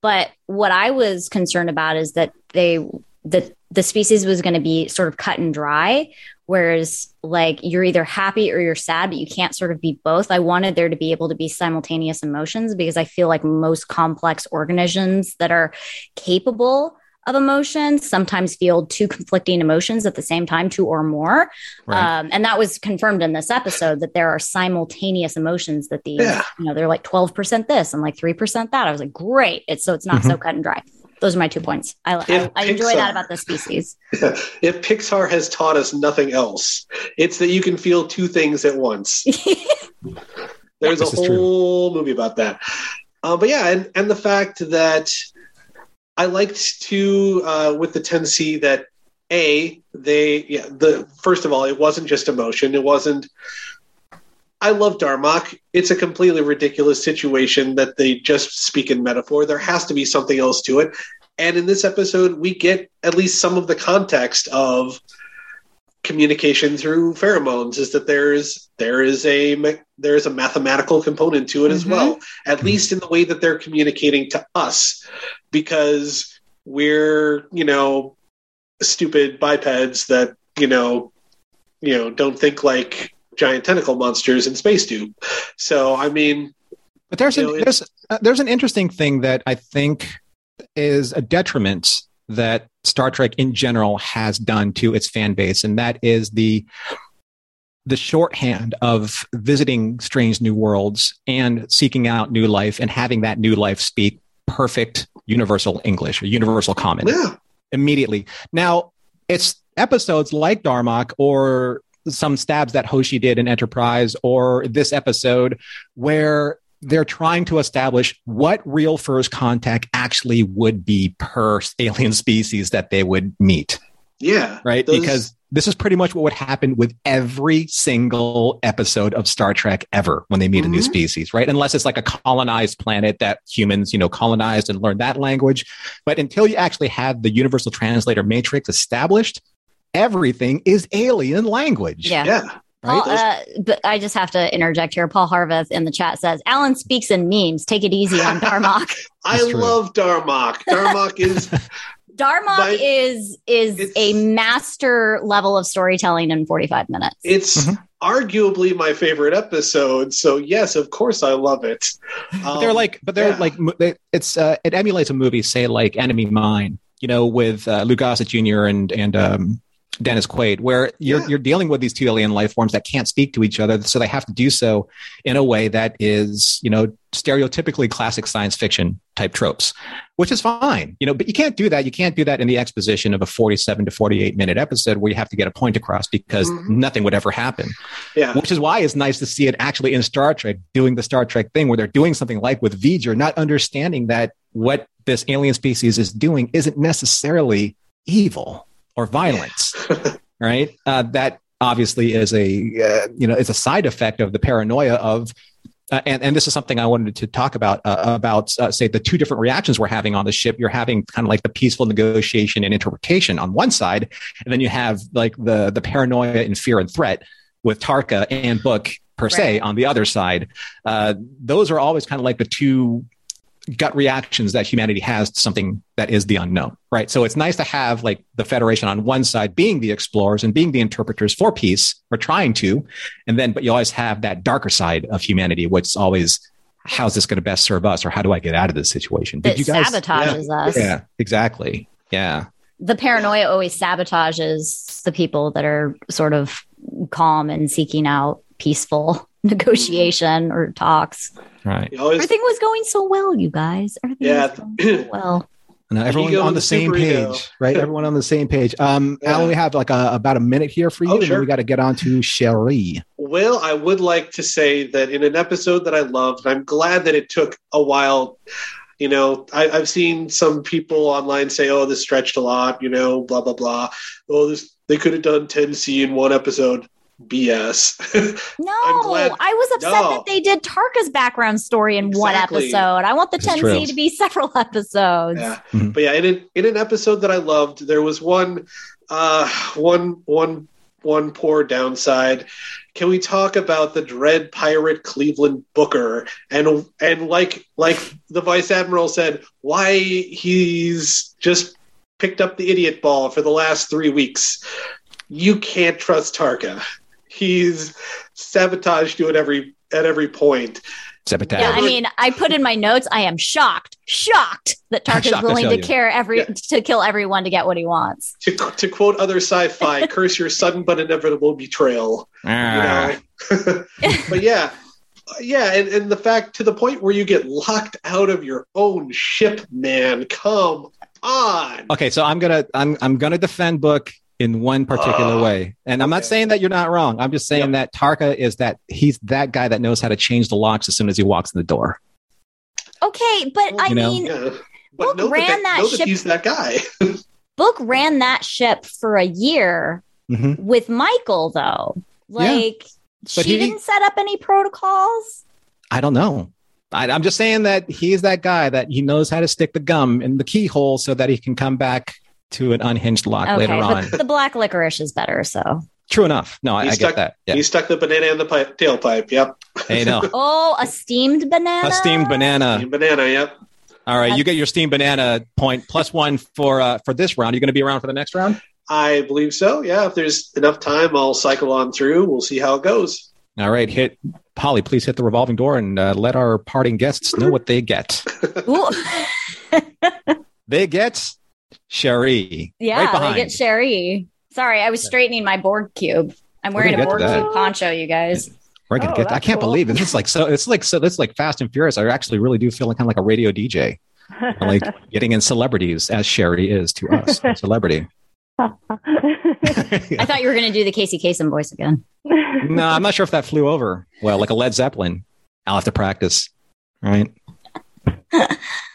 S3: But what I was concerned about is that they the the species was going to be sort of cut and dry whereas like you're either happy or you're sad but you can't sort of be both i wanted there to be able to be simultaneous emotions because i feel like most complex organisms that are capable of emotions sometimes feel two conflicting emotions at the same time two or more
S2: Right.
S3: um, and that was confirmed in this episode that there are simultaneous emotions that these
S6: Yeah.
S3: you know they're like 12% this and like 3% that i was like great it's so it's not so cut and dry those are my two points i, I, I enjoy
S6: Pixar-
S3: that about the species
S6: if Pixar has taught us nothing else, it's that you can feel two things at once. There's
S2: This
S6: a
S2: is true.
S6: whole movie about that. Uh, but yeah, and, and the fact that I liked to uh, with the 10C that a they yeah the first of all it wasn't just emotion it wasn't I love Darmok. It's a completely ridiculous situation that they just speak in metaphor. There has to be something else to it. And in this episode, we get at least some of the context of communication through pheromones is that there's there is a there is a mathematical component to it as
S3: Mhm.
S6: well at least in the way that they're communicating to us because we're you know stupid bipeds that you know you know don't think like giant tentacle monsters in space do so i mean
S2: But there's an,
S6: know,
S2: there's uh, there's an interesting thing that I think is a detriment that Star Trek in general has done to its fan base, and that is the the shorthand of visiting strange new worlds and seeking out new life and having that new life speak perfect universal English or universal common
S6: yeah
S2: immediately. Now, it's episodes like Darmok or some stabs that Hoshi did in Enterprise or this episode where they're trying to establish what real first contact actually would be per alien species that they would meet,
S6: yeah
S2: right?
S6: Those-
S2: Because this is pretty much what would happen with every single episode of Star Trek ever when they meet a new
S6: Mhm.
S2: species, right? Unless it's like a colonized planet that humans, you know, colonized and learned that language. But until you actually have the universal translator matrix established, everything is alien language.
S3: Yeah.
S6: yeah
S2: Right?
S3: Paul, uh, but I just have to interject here. Paul Harveth in the chat says, Alan speaks in memes. Take it easy on Darmok.
S6: i
S2: true.
S6: love darmok darmok is
S3: Darmok
S6: By-
S3: is is a master level of storytelling in 45 minutes.
S6: It's
S2: Mhm.
S6: arguably my favorite episode, so yes, of course I love it.
S2: but they're
S6: Um,
S2: like, but they're
S6: yeah.
S2: like, they, it's uh, it emulates a movie, say like Enemy Mine, you know, with uh, Lou Gossett Jr. and and um, Dennis Quaid, where you're
S6: Yeah.
S2: you're dealing with these two alien life forms that can't speak to each other, so they have to do so in a way that is, you know, stereotypically classic science fiction type tropes, which is fine, you know. But you can't do that. You can't do that in the exposition of a 47 to 48 minute episode where you have to get a point across because
S6: Mhm.
S2: nothing would ever happen
S6: yeah,
S2: which is why it's nice to see it actually in Star Trek doing the Star Trek thing where they're doing something like with V'ger, not understanding that what this alien species is doing isn't necessarily evil or violence, right? Uh, that obviously is a uh, you know it's a side effect of the paranoia of. Uh, and, and this is something I wanted to talk about uh, about uh, say the two different reactions we're having on the ship. You're having kind of like the peaceful negotiation and interpretation on one side, and then you have like the the paranoia and fear and threat with Tarka and Book per se on the other side. Uh, those are always kind of like the two gut reactions that humanity has to something that is the unknown, right? So it's nice to have like the Federation on one side being the explorers and being the interpreters for peace or trying to, and then but you always have that darker side of humanity, which is always how's this going to best serve us or how do I get out of this situation?
S3: that
S2: you guys?
S3: sabotages us.
S2: Yeah, exactly. Yeah.
S3: The paranoia always sabotages the people that are sort of calm and seeking out peaceful negotiation or talks.
S2: Right.
S6: Always-
S3: Everything was going so well, you guys. Everything
S6: Yeah.
S3: was going so well.
S2: Now everyone on the
S6: the
S2: same
S6: superego.
S2: page, right? Everyone on the same page. Um,
S6: Yeah.
S2: Alan, we have like a, about a minute here for you,
S6: Oh,
S2: and then
S6: sure.
S2: we got to get on to Sherry.
S6: Well, I would like to say that in an episode that I loved, I'm glad that it took a while. You know, I, I've seen some people online say, "Oh, this stretched a lot." You know, blah blah blah. Oh, this they could have done 10C in one episode. BS.
S3: No,
S6: I'm glad-
S3: I was upset
S6: No.
S3: that they did Tarka's background story in one episode. I want the
S2: This
S3: 10C
S2: true.
S3: to be several episodes.
S6: yeah.
S2: Mhm.
S6: But yeah, in an, in an episode that I loved, there was one, uh, one, one, one poor downside. Can we talk about the dread pirate Cleveland Booker and and like like the vice admiral said, why he's just picked up the idiot ball for the last three weeks? You can't trust Tarka. He's sabotaged you at every at every point.
S2: Sabotage.
S3: Yeah, I mean, I put in my notes. I am shocked, shocked that Tark is willing
S2: tell
S3: to care every
S6: Yeah.
S3: to kill everyone to get what he wants.
S6: To, to quote other sci-fi, curse your sudden but inevitable betrayal.
S2: Ah.
S6: you know but yeah yeah and, and the fact to the point where you get locked out of your own ship man come on
S2: Okay, so I'm gonna I'm I'm gonna defend Book in one particular
S6: Ah,
S2: way, and I'm not saying that you're not wrong. I'm just saying that Tarka is that he's that guy that knows how to change the locks as soon as he walks in the door.
S3: Okay, but I
S2: know?
S3: mean,
S6: yeah.
S3: Book
S6: but know
S3: ran
S6: that,
S3: that
S6: know that
S3: ship-
S6: he's that guy
S3: Book ran that ship for a year
S2: Mhm.
S3: with Michael, though. Like,
S2: But
S3: she
S2: he-
S3: didn't set up any protocols.
S2: I don't know. I, I'm just saying that he's that guy that he knows how to stick the gum in the keyhole so that he can come back to an unhinged lock
S3: Okay,
S2: later on.
S3: but the black licorice is better. So,
S2: True enough. No, I,
S6: He
S2: I
S6: stuck-
S2: get that. Yeah.
S6: He stuck the banana in the pipe, tailpipe. Yep.
S2: Hey, no.
S3: oh, a steamed banana.
S2: A steamed banana.
S6: banana. Yep.
S2: All right, you get your steamed banana point plus one for uh, for this round. You're going to be around for the next round.
S6: I believe so. Yeah. If there's enough time, I'll cycle on through. We'll see how it goes.
S2: All right, hit Polly. Please hit the revolving door and uh, let our parting guests know what they get. They get Sherry.
S3: yeah,
S2: right
S3: they get Sherry. Sorry, I was straightening my Borg cube. I'm wearing a
S2: get Borg
S3: cube poncho, you guys.
S2: We're gonna
S7: Oh,
S2: get. I can't
S7: cool.
S2: believe it. This is like so. It's like so. It's like Fast and Furious. I actually really do feel like kind of like a radio DJ. Like getting in celebrities as Sherry is to us, a celebrity.
S3: I thought you were going to do the Casey Kasem voice again.
S2: no, I'm not sure if that flew over well, like a Led Zeppelin. I'll have to practice. All right.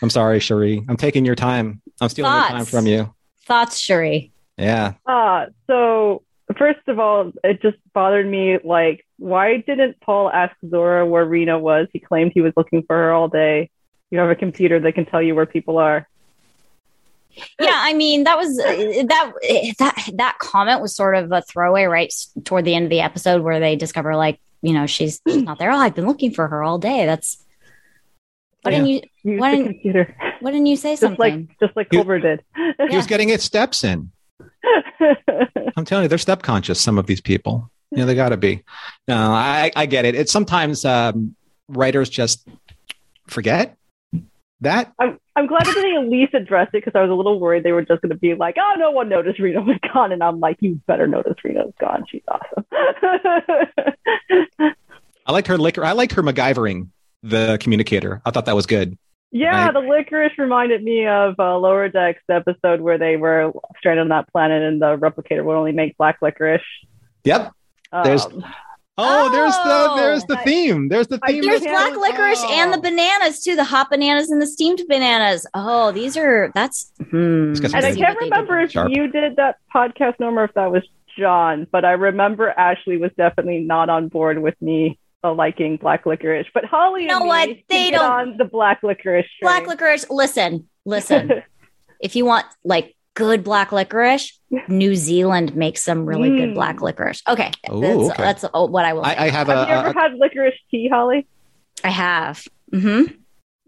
S2: I'm sorry, Sherry. I'm taking your time. I'm stealing your time from you.
S3: Thoughts, Sherry?
S2: Yeah.
S7: Ah, so first of all, it just bothered me. Like, why didn't Paul ask Zora where Reno was? He claimed he was looking for her all day. You have a computer that can tell you where people are.
S3: Yeah, I mean that was uh, that that that comment was sort of a throwaway right toward the end of the episode where they discover like you know she's, she's not there. Oh, I've been looking for her all day. That's why didn't you
S7: Use
S3: Why didn't-
S7: computer,
S3: why didn't you say
S7: just
S3: something?
S7: like just like
S2: You-
S7: Culber did.
S2: He was getting his steps in. I'm telling you, they're step conscious. Some of these people, you know, they got to be. No, I, I get it. It's sometimes um, writers just forget that.
S7: I'm I'm glad that they at least addressed it because I was a little worried they were just going to be like, oh, no one noticed Reno was gone, and I'm like, you better notice Reno was gone. She's awesome.
S2: I liked her liquor. I liked her MacGyvering the communicator. I thought that was good.
S7: yeah,
S2: Right.
S7: the licorice reminded me of uh, Lower Decks episode where they were stranded on that planet and the replicator would only make black licorice.
S2: Yep. There's-
S7: Um,
S2: Oh, there's the
S3: Oh.
S2: there's the theme. There's the theme.
S3: There's black licorice and the
S2: Oh.
S3: bananas too, the hot bananas and the steamed bananas. Oh, these are that's. Hmm.
S2: It's got some
S7: and I can't
S3: what they did
S7: remember if
S2: Sharp.
S7: you did that podcast, Norma, or if that was John, but I remember Ashley was definitely not on board with me liking black licorice. But Holly
S3: You know
S7: and
S3: what? They don't-
S7: on the black licorice.
S3: black
S7: train.
S3: licorice. Listen, listen. if you want like good black licorice, New Zealand makes some really good
S7: Mm.
S3: black licorice. Okay,
S2: Ooh,
S3: that's,
S2: okay.
S3: that's oh, what I will.
S2: I. I have a.
S7: Have you ever
S2: a-
S7: had licorice tea, Holly?
S3: I have. Mm-hmm.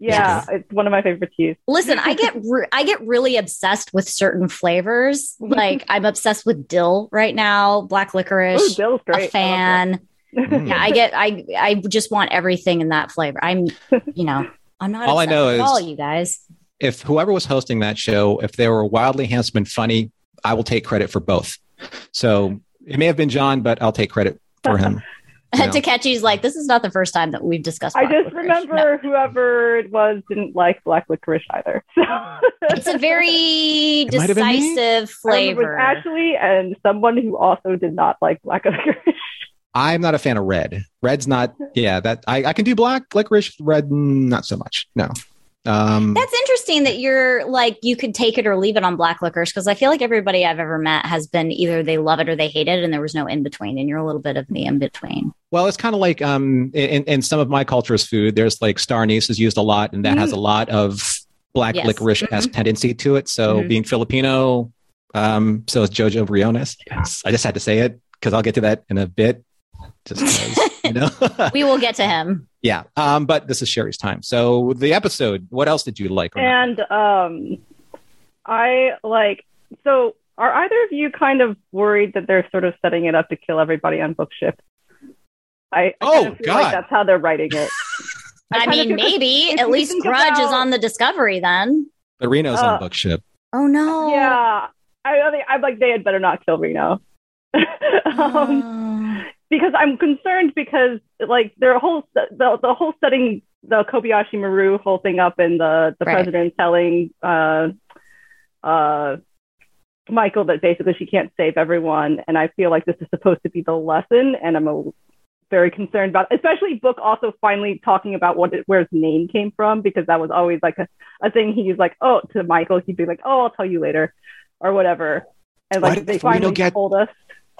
S7: Yeah, it's one of my favorite teas.
S3: Listen, I get re- I get really obsessed with certain flavors. Like I'm obsessed with dill right now, black licorice.
S7: Oh, Bill's great. I
S3: a
S7: love
S3: fan.
S2: Mm.
S3: Yeah, I get I I just want everything in that flavor. I'm you know I'm not
S2: All I know is-
S3: all you guys.
S2: if whoever was hosting that show, if they were wildly handsome and funny, I will take credit for both. So it may have been John, but I'll take credit for him. You know.
S3: Takechi's like this is not the first time that we've discussed.
S7: I just
S3: licorice.
S7: remember
S3: No.
S7: whoever it was didn't like black licorice either. So
S3: it's a very
S2: It might have been me.
S3: decisive
S7: I remember it
S3: flavor.
S7: was Ashley and someone who also did not like black licorice.
S2: I'm not a fan of red. Red's not. Yeah, that I, I can do black licorice. Red, mm, not so much. No. Um,
S3: That's interesting that you're like you could take it or leave it on black licorice because I feel like everybody I've ever met has been either they love it or they hate it, and there was no in between, and you're a little bit of the in between.
S2: well, it's kind of like um, in, in some of my culture's food, there's like star anise is used a lot, and that has a lot of black
S3: Yes.
S2: licorice as tendency to it. So
S3: Mhm.
S2: being Filipino, um, so is Jon Jon Briones. Yes, I just had to say it because I'll get to that in a bit. Just 'cause, you know.
S3: We will get to him.
S2: Yeah. Um, but this is Sherry's time. So the episode, what else did you like?
S7: and um, I like. So, are either of you kind of worried that they're sort of setting it up to kill everybody on book ship? I, I
S2: Oh,
S7: kind of feel
S2: God.
S7: like that's how they're writing it.
S3: I,
S7: kind of
S3: mean, maybe at least
S7: think
S3: Grudge is on the Discovery then.
S2: But Reno's
S7: uh,
S2: on book ship.
S3: Oh no!
S7: Yeah, I, I think I'm like they had better not kill Reno. um,
S3: Oh.
S7: Because I'm concerned because like their whole the the whole setting the Kobayashi Maru whole thing up and the the
S3: Right.
S7: president telling uh uh Michael that basically she can't save everyone. And I feel like this is supposed to be the lesson and I'm a, very concerned about especially book also finally talking about what it, where his name came from because that was always like a, a thing. He's like oh to Michael he'd be like oh I'll tell you later or whatever. And like
S2: did
S7: they
S2: Reno
S7: finally
S2: get-
S7: told us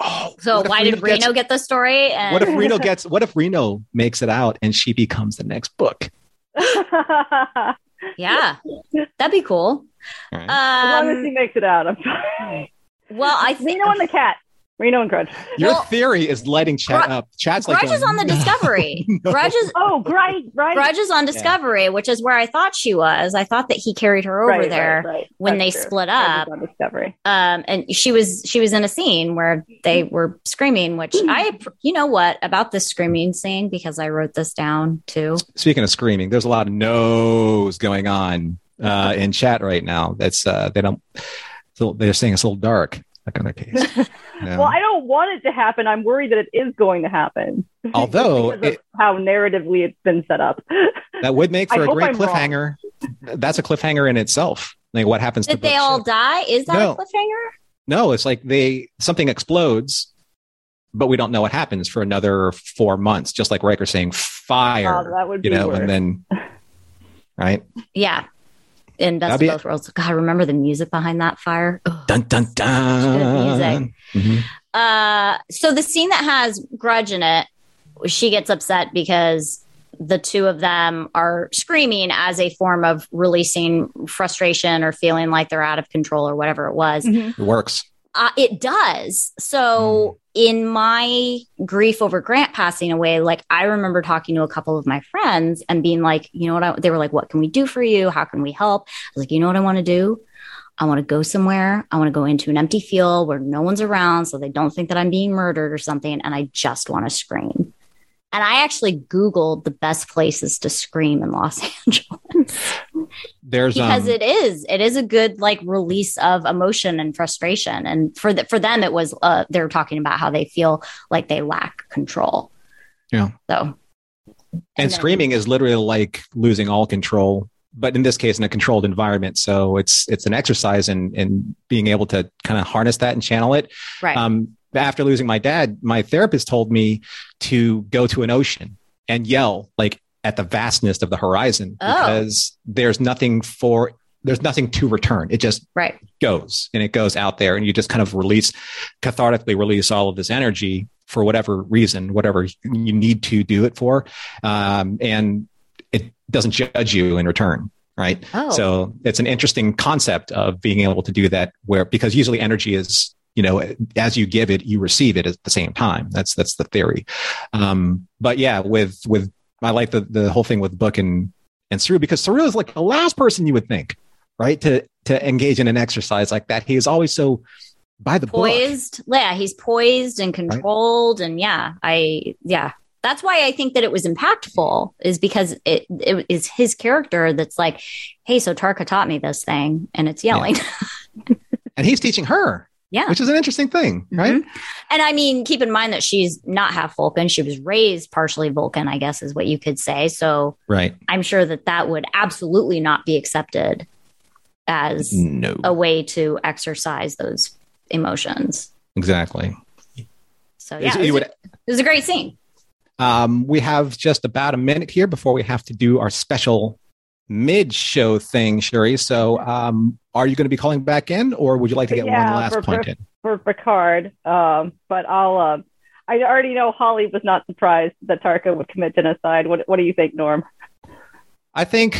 S2: Oh,
S3: So
S2: what if
S3: why did
S2: gets-
S3: Reno get the story? And
S2: what if Reno gets? What if Reno makes it out and she becomes the next book?
S3: yeah, that'd be cool.
S2: All right.
S7: as long as he
S3: Um,
S7: makes it out, I'm fine.
S3: well, I think
S7: Reno and the cat. Reno and Grudge.
S2: Your
S3: well,
S2: theory is lighting chat
S3: Gru-
S2: up. Chat's like
S3: Grudge is on the
S2: "No,
S3: Discovery.
S2: no."
S3: Grudge is
S7: Oh, right, right.
S3: Grudge is on Discovery, which is where I thought she was. I thought that he carried her over
S7: Right,
S3: there.
S7: right, right.
S3: when
S7: That's
S3: they
S7: true.
S3: split up.
S7: on Discovery.
S3: um and she was she was in a scene where they were screaming which i you know what about this screaming scene because i wrote this down too
S2: Speaking of screaming, there's a lot of no's going on uh, in chat right now. That's uh, they don't. They're saying it's a little dark. Like in their case. Yeah.
S7: Well, I don't want it to happen. I'm worried that it is going to happen.
S2: Although it-
S7: how narratively it's been set up.
S2: that would make for a great
S7: I'm wrong.
S2: cliffhanger. That's a cliffhanger in itself. Like what happens to
S3: did they all
S2: ship.
S3: die is that
S2: No.
S3: a cliffhanger
S2: No, it's like they something explodes, but we don't know what happens for another four months. Just like Riker saying fire,
S7: Oh, that would be
S2: you know,
S7: worse.
S2: and then right,
S3: yeah in best
S2: That'd
S3: of both worlds god remember the music behind that fire
S2: dun dun dun.
S3: music.
S2: Mhm.
S3: Uh, so the scene that has grudge in it, she gets upset because the two of them are screaming as a form of releasing frustration or feeling like they're out of control or whatever it was.
S7: Mhm.
S2: It works.
S3: Uh, it does. So in my grief over Grant passing away, like I remember talking to a couple of my friends and being like, you know what? I, they were like, what can we do for you? How can we help? I was like, you know what I want to do? I want to go somewhere. I want to go into an empty field where no one's around so they don't think that I'm being murdered or something. And I just want to scream. And I actually Googled the best places to scream in Los Angeles
S2: There's
S3: because
S2: um,
S3: it is it is a good like release of emotion and frustration. And for the, for them it was uh they were talking about how they feel like they lack control.
S2: Yeah.
S3: so.
S2: And
S3: then-
S2: screaming is literally like losing all control but in this case in a controlled environment. So it's it's an exercise in in being able to kind of harness that and channel it.
S3: Right.
S2: Um after losing my dad my therapist told me to go to an ocean and yell like at the vastness of the horizon
S3: Oh.
S2: because there's nothing for there's nothing to return. It just
S3: right.
S2: goes and it goes out there and you just kind of release cathartically release all of this energy for whatever reason whatever you need to do it for. Um, and it doesn't judge you in return right?
S3: Oh.
S2: So it's an interesting concept of being able to do that where because usually energy is you know as you give it you receive it at the same time. That's that's the theory. Um, but yeah with with i like the the whole thing with book and and Saru because Saru is like the last person you would think right to to engage in an exercise like that. He is always so by the book.
S3: Poised. Yeah he's poised and controlled and yeah i yeah. That's why i think that it was impactful is because it, it is his character that's like hey so tarka taught me this thing and it's yelling.
S2: And he's teaching her
S3: yeah
S2: which is an interesting thing right
S3: Mhm. And I mean, keep in mind that she's not half Vulcan. She was raised partially Vulcan, I guess is what you could say. So
S2: right
S3: I'm sure that that would absolutely not be accepted as
S2: no
S3: a way to exercise those emotions.
S2: exactly
S3: So yeah, it was,
S2: would-
S3: a, it was a great scene.
S2: Um, we have just about a minute here before we have to do our special mid-show thing, Sherry. So, um, are you going to be calling back in, or would you like to get
S7: Yeah,
S2: one last
S7: for-
S2: point
S7: for-
S2: in?
S7: for Picard. Um, but I'll. Uh, I already know Holly was not surprised that Tarka would commit genocide. What What do you think, Norm?
S2: I think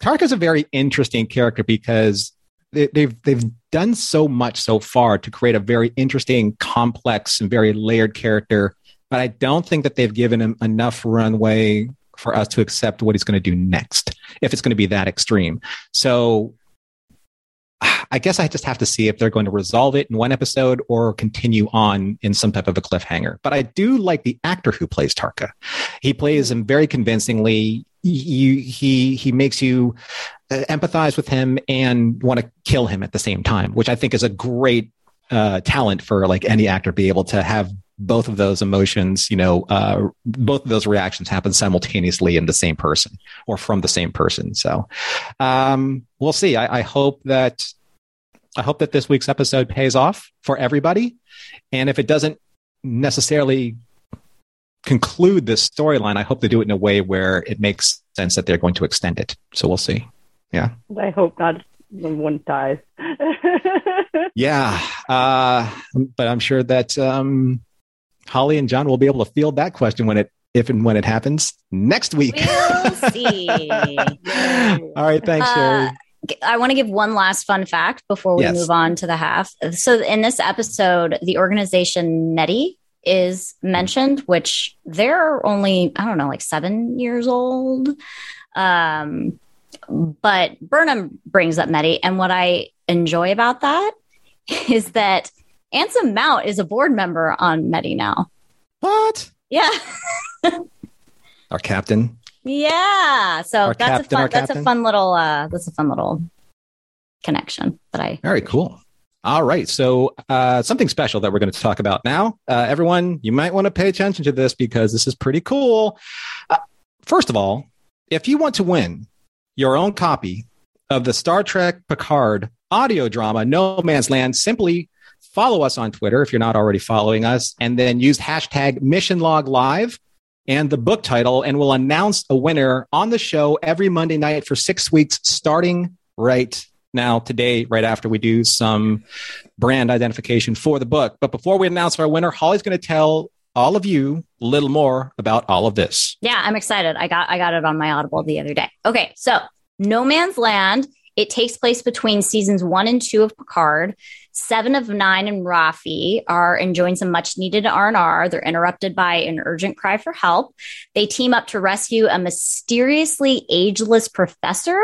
S2: Tarka's a very interesting character because they, they've they've done so much so far to create a very interesting, complex, and very layered character. But I don't think that they've given him enough runway for us to accept what he's going to do next, if it's going to be that extreme. So I guess I just have to see if they're going to resolve it in one episode or continue on in some type of a cliffhanger. But I do like the actor who plays Tarka. He plays him very convincingly. He he makes you uh, empathize with him and want to kill him at the same time, which I think is a great uh, talent for like any actor to be able to have both of those emotions, you know, uh, both of those reactions happen simultaneously in the same person or from the same person. So um, we'll see. I, I hope that I hope that this week's episode pays off for everybody, and if it doesn't necessarily conclude this storyline, I hope they do it in a way where it makes sense that they're going to extend it. So we'll see. Yeah.
S7: I hope not. one ties.
S2: Yeah, uh, but I'm sure that um, Holly and John will be able to field that question when it, if and when it happens next week.
S3: We'll see.
S2: All right, thanks,
S3: Uh,
S2: Sherry.
S3: I want to give one last fun fact before we
S2: Yes.
S3: move on to the half. So, in this episode, the organization METI is mentioned, which they're only, I don't know, like seven years old. Um, but Burnham brings up METI. And what I enjoy about that is that Anson Mount is a board member on METI now.
S2: What?
S3: Yeah.
S2: Our captain.
S3: Yeah. So
S2: Our
S3: that's
S2: captain,
S3: a fun that's a fun little uh that's a fun little connection that I
S2: Very cool. All right. So, uh, something special that we're going to talk about now. Uh, everyone, you might want to pay attention to this because this is pretty cool. Uh, first of all, if you want to win your own copy of the Star Trek Picard audio drama, No Man's Land, simply follow us on Twitter if you're not already following us, and then use hashtag Mission Log Live and the book title, and we'll announce a winner on the show every Monday night for six weeks, starting right now, today, right after we do some brand identification for the book. But before we announce our winner, Holly's going to tell all of you a little more about all of this.
S3: Yeah, I'm excited. I got I got it on my Audible the other day. Okay, so No Man's Land. It takes place between seasons one and two of Picard. Seven of nine and Raffi are enjoying some much needed R and R. They're interrupted by an urgent cry for help. They team up to rescue a mysteriously ageless professor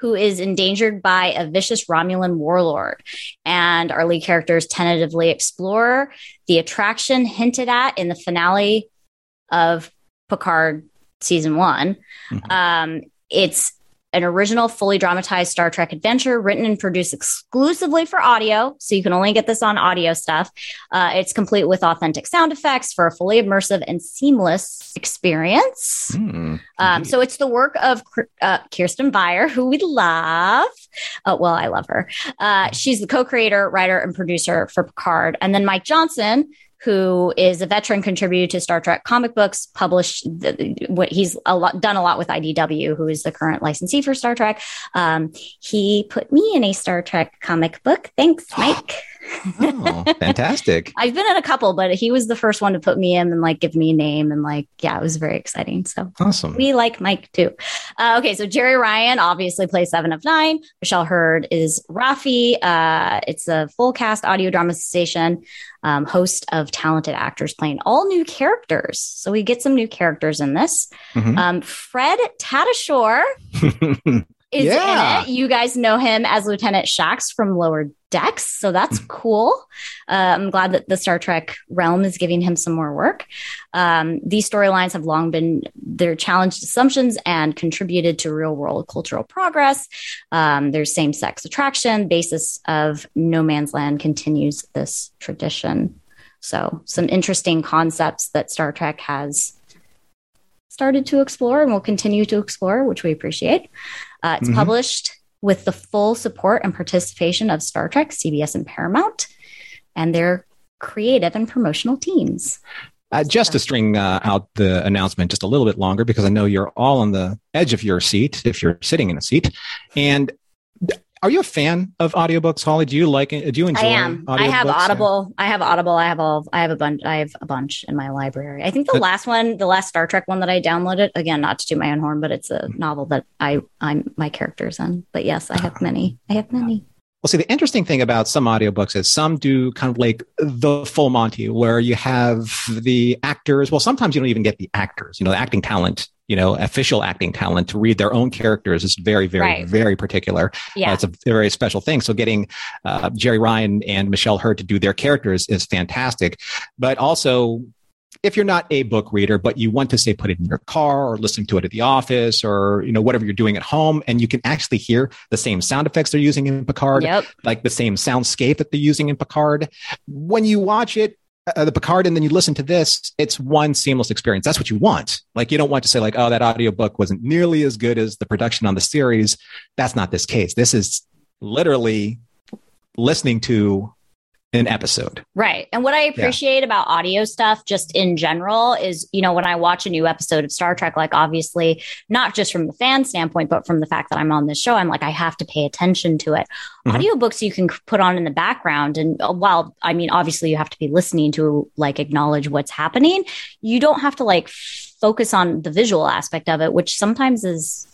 S3: who is endangered by a vicious Romulan warlord. And our lead characters tentatively explore the attraction hinted at in the finale of Picard season one.
S2: Mhm.
S3: Um, it's an original, fully dramatized Star Trek adventure written and produced exclusively for audio. So you can only get this on audio stuff. Uh, it's complete with authentic sound effects for a fully immersive and seamless experience.
S2: Hmm,
S3: Um, so it's the work of uh, Kirsten Beyer, who we love. Uh, well, I love her. Uh, she's the co-creator, writer, and producer for Picard. And then Mike Johnson, who is a veteran contributor to Star Trek comic books, published the, what he's a lot done a lot with IDW, who is the current licensee for Star Trek. Um, he put me in a Star Trek comic book. Thanks, Mike.
S2: oh, fantastic.
S3: I've been in a couple, but he was the first one to put me in and like give me a name and like yeah, it was very exciting. So
S2: Awesome.
S3: we like Mike too. Uh, okay, so Jeri Ryan obviously plays Seven of Nine. Michelle Hurd is Raffi. Uh, it's a full cast audio dramatization, um, host of talented actors playing all new characters. So we get some new characters in this.
S2: Mhm.
S3: Um, Fred Tatasciore is
S2: Yeah.
S3: in it. You guys know him as Lieutenant Shaxs from Lower Decks, so that's
S2: Mm.
S3: cool. Uh, I'm glad that the Star Trek realm is giving him some more work. Um, these storylines have long been their challenged assumptions and contributed to real world cultural progress. Um, there's same sex attraction. Basis of No Man's Land continues this tradition. So, some interesting concepts that Star Trek has started to explore and will continue to explore, which we appreciate. Uh, it's
S2: Mhm.
S3: published with the full support and participation of Star Trek, CBS, and Paramount, and their creative and promotional teams.
S2: Uh, just to string uh, out the announcement just a little bit longer, because I know you're all on the edge of your seat if you're sitting in a seat. And are you a fan of audiobooks, Holly? Do you like it? Do you enjoy?
S3: I am. I have? Audible. I have Audible. I have all. I have a bunch. I have a bunch in my library. I think the
S2: But-
S3: last one, the last Star Trek one that I downloaded, again, not to do my own horn, but it's a mm-hmm. novel that I I'm my characters in. But yes, I have many. I have many.
S2: Well, see, the interesting thing about some audiobooks is some do kind of like the full Monty, where you have the actors. Well, sometimes you don't even get the actors, you know, the acting talent, you know, official acting talent to read their own characters is very, very,
S3: Right.
S2: very particular. Uh,
S3: Yeah.
S2: it's a very special thing. So getting uh, Jeri Ryan and Michelle Hurd to do their characters is fantastic. But also, if you're not a book reader, but you want to say put it in your car or listen to it at the office or you know whatever you're doing at home, and you can actually hear the same sound effects they're using in Picard,
S3: Yep.
S2: like the same soundscape that they're using in Picard. When you watch it, uh, the Picard, and then you listen to this, it's one seamless experience. That's what you want. Like you don't want to say like, oh, that audiobook wasn't nearly as good as the production on the series. That's not this case. This is literally listening to an episode.
S3: Right. And what I appreciate about audio stuff just in general is, you know, when I watch a new episode of Star Trek, like obviously not just from the fan standpoint, but from the fact that I'm on this show, I'm like, I have to pay attention to it.
S2: Mhm.
S3: Audiobooks you can put on in the background. And uh, while, I mean, obviously you have to be listening to like acknowledge what's happening, you don't have to like focus on the visual aspect of it, which sometimes is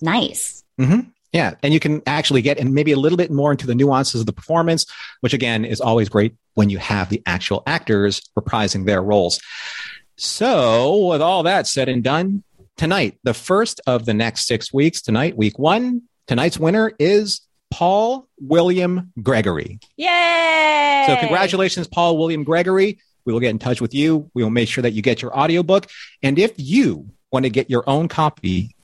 S3: nice.
S2: Yeah, and you can actually get and maybe a little bit more into the nuances of the performance, which again is always great when you have the actual actors reprising their roles. So, with all that said and done, tonight, the first of the next six weeks, tonight, week one, tonight's winner is Paul William Gregory.
S3: Yay!
S2: So, congratulations, Paul William Gregory. We will get in touch with you. We will make sure that you get your audiobook. And if you want to get your own copy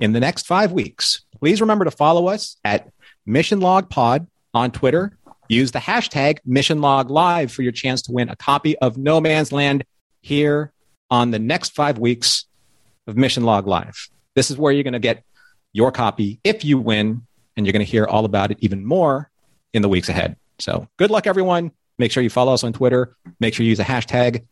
S2: in the next five weeks, please remember to follow us at Mission Log Pod on Twitter. Use the hashtag Mission Log Live for your chance to win a copy of No Man's Land here on the next five weeks of Mission Log Live. This is where you're going to get your copy if you win, and you're going to hear all about it even more in the weeks ahead. So good luck, everyone. Make sure you follow us on Twitter. Make sure you use a hashtag.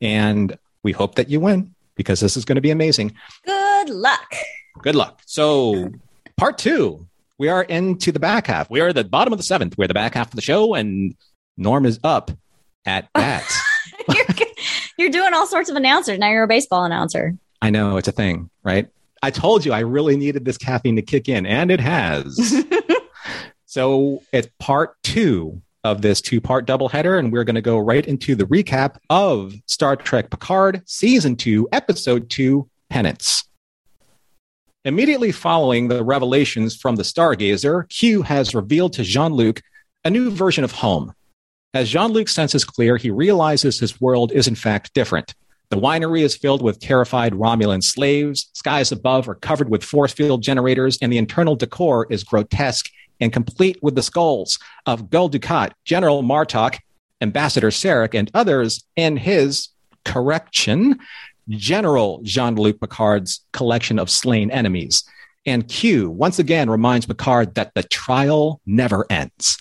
S2: And we hope that you win because this is going to be amazing.
S3: Good luck.
S2: Good luck. So, part two, we are into the back half. We are at the bottom of the seventh. We're the back half of the show, and Norm is up at bat.
S3: you're, you're doing all sorts of announcers. Now you're a baseball announcer.
S2: I know it's a thing, right? I told you I really needed this caffeine to kick in, and it has. so, it's part two of this two part doubleheader, and we're going to go right into the recap of Star Trek Picard, Season 2, Episode 2, Penance. Immediately following the revelations from the Stargazer, Q has revealed to Jean Luc a new version of home. As Jean Luc's senses clear, he realizes his world is in fact different. The winery is filled with terrified Romulan slaves, skies above are covered with force field generators, and the internal decor is grotesque and complete with the skulls of Gul Dukat, General Martok, Ambassador Sarek, and others in his correction, General Jean Luc Picard's collection of slain enemies. And Q once again reminds Picard that the trial never ends.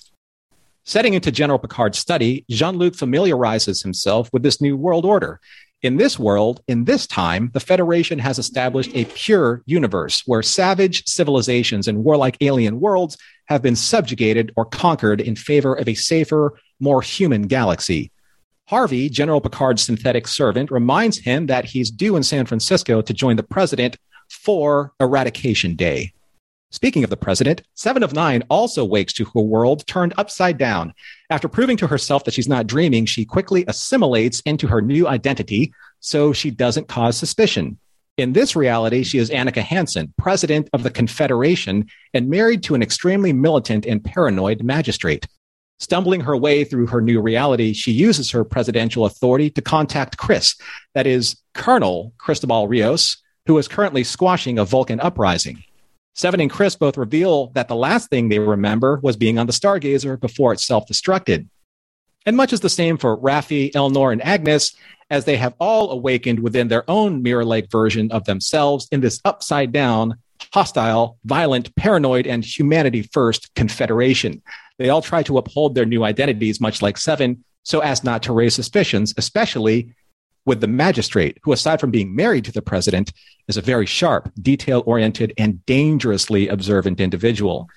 S2: Setting into General Picard's study, Jean Luc familiarizes himself with this new world order. In this world, in this time, the Federation has established a pure universe where savage civilizations and warlike alien worlds have been subjugated or conquered in favor of a safer, more human galaxy. Harvey, General Picard's synthetic servant, reminds him that he's due in San Francisco to join the president for Eradication Day. Speaking of the president, Seven of Nine also wakes to her world turned upside down. After proving to herself that she's not dreaming, she quickly assimilates into her new identity so she doesn't cause suspicion. In this reality, she is Annika Hansen, president of the Confederation and married to an extremely militant and paranoid magistrate. Stumbling her way through her new reality, she uses her presidential authority to contact Chris, that is, Colonel Cristobal Rios, who is currently squashing a Vulcan uprising. Seven and Chris both reveal that the last thing they remember was being on the Stargazer before it self destructed. And much is the same for Raffi, Elnor, and Agnes, as they have all awakened within their own mirror like version of themselves in this upside down, hostile, violent, paranoid, and humanity first confederation. They all try to uphold their new identities, much like Seven, so as not to raise suspicions, especially with the magistrate, who, aside from being married to the president, is a very sharp, detail oriented, and dangerously observant individual.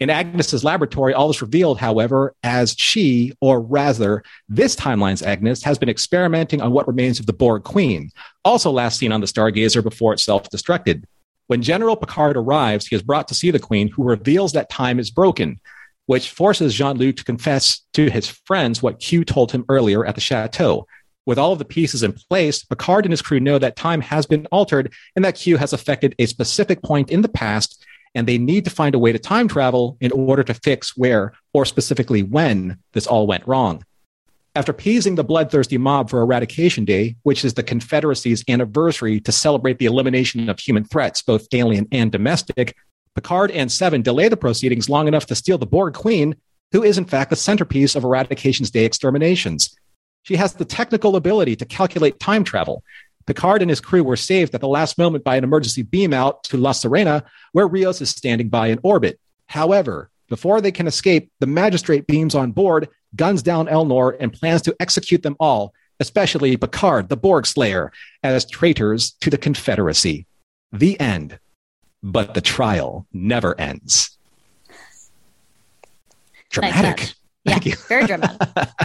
S2: In Agnes's laboratory, all is revealed, however, as she, or rather, this timeline's Agnes, has been experimenting on what remains of the Borg Queen, also last seen on the Stargazer before it self destructed. When General Picard arrives, he is brought to see the Queen, who reveals that time is broken, which forces Jean Luc to confess to his friends what Q told him earlier at the chateau. With all of the pieces in place, Picard and his crew know that time has been altered and that Q has affected a specific point in the past, and they need to find a way to time travel in order to fix where, or specifically when, this all went wrong. After appeasing the bloodthirsty mob for Eradication Day, which is the Confederacy's anniversary to celebrate the elimination of human threats, both alien and domestic, Picard and Seven delay the proceedings long enough to steal the Borg Queen, who is in fact the centerpiece of Eradication's Day exterminations. She has the technical ability to calculate time travel. Picard and his crew were saved at the last moment by an emergency beam out to La Sirena, where Rios is standing by in orbit. However, Before they can escape, the magistrate beams on board, guns down Elnor, and plans to execute them all, especially Picard, the Borg Slayer, as traitors to the Confederacy. The end. But the trial never ends. Dramatic. Thank
S3: yeah,
S2: you.
S3: very dramatic.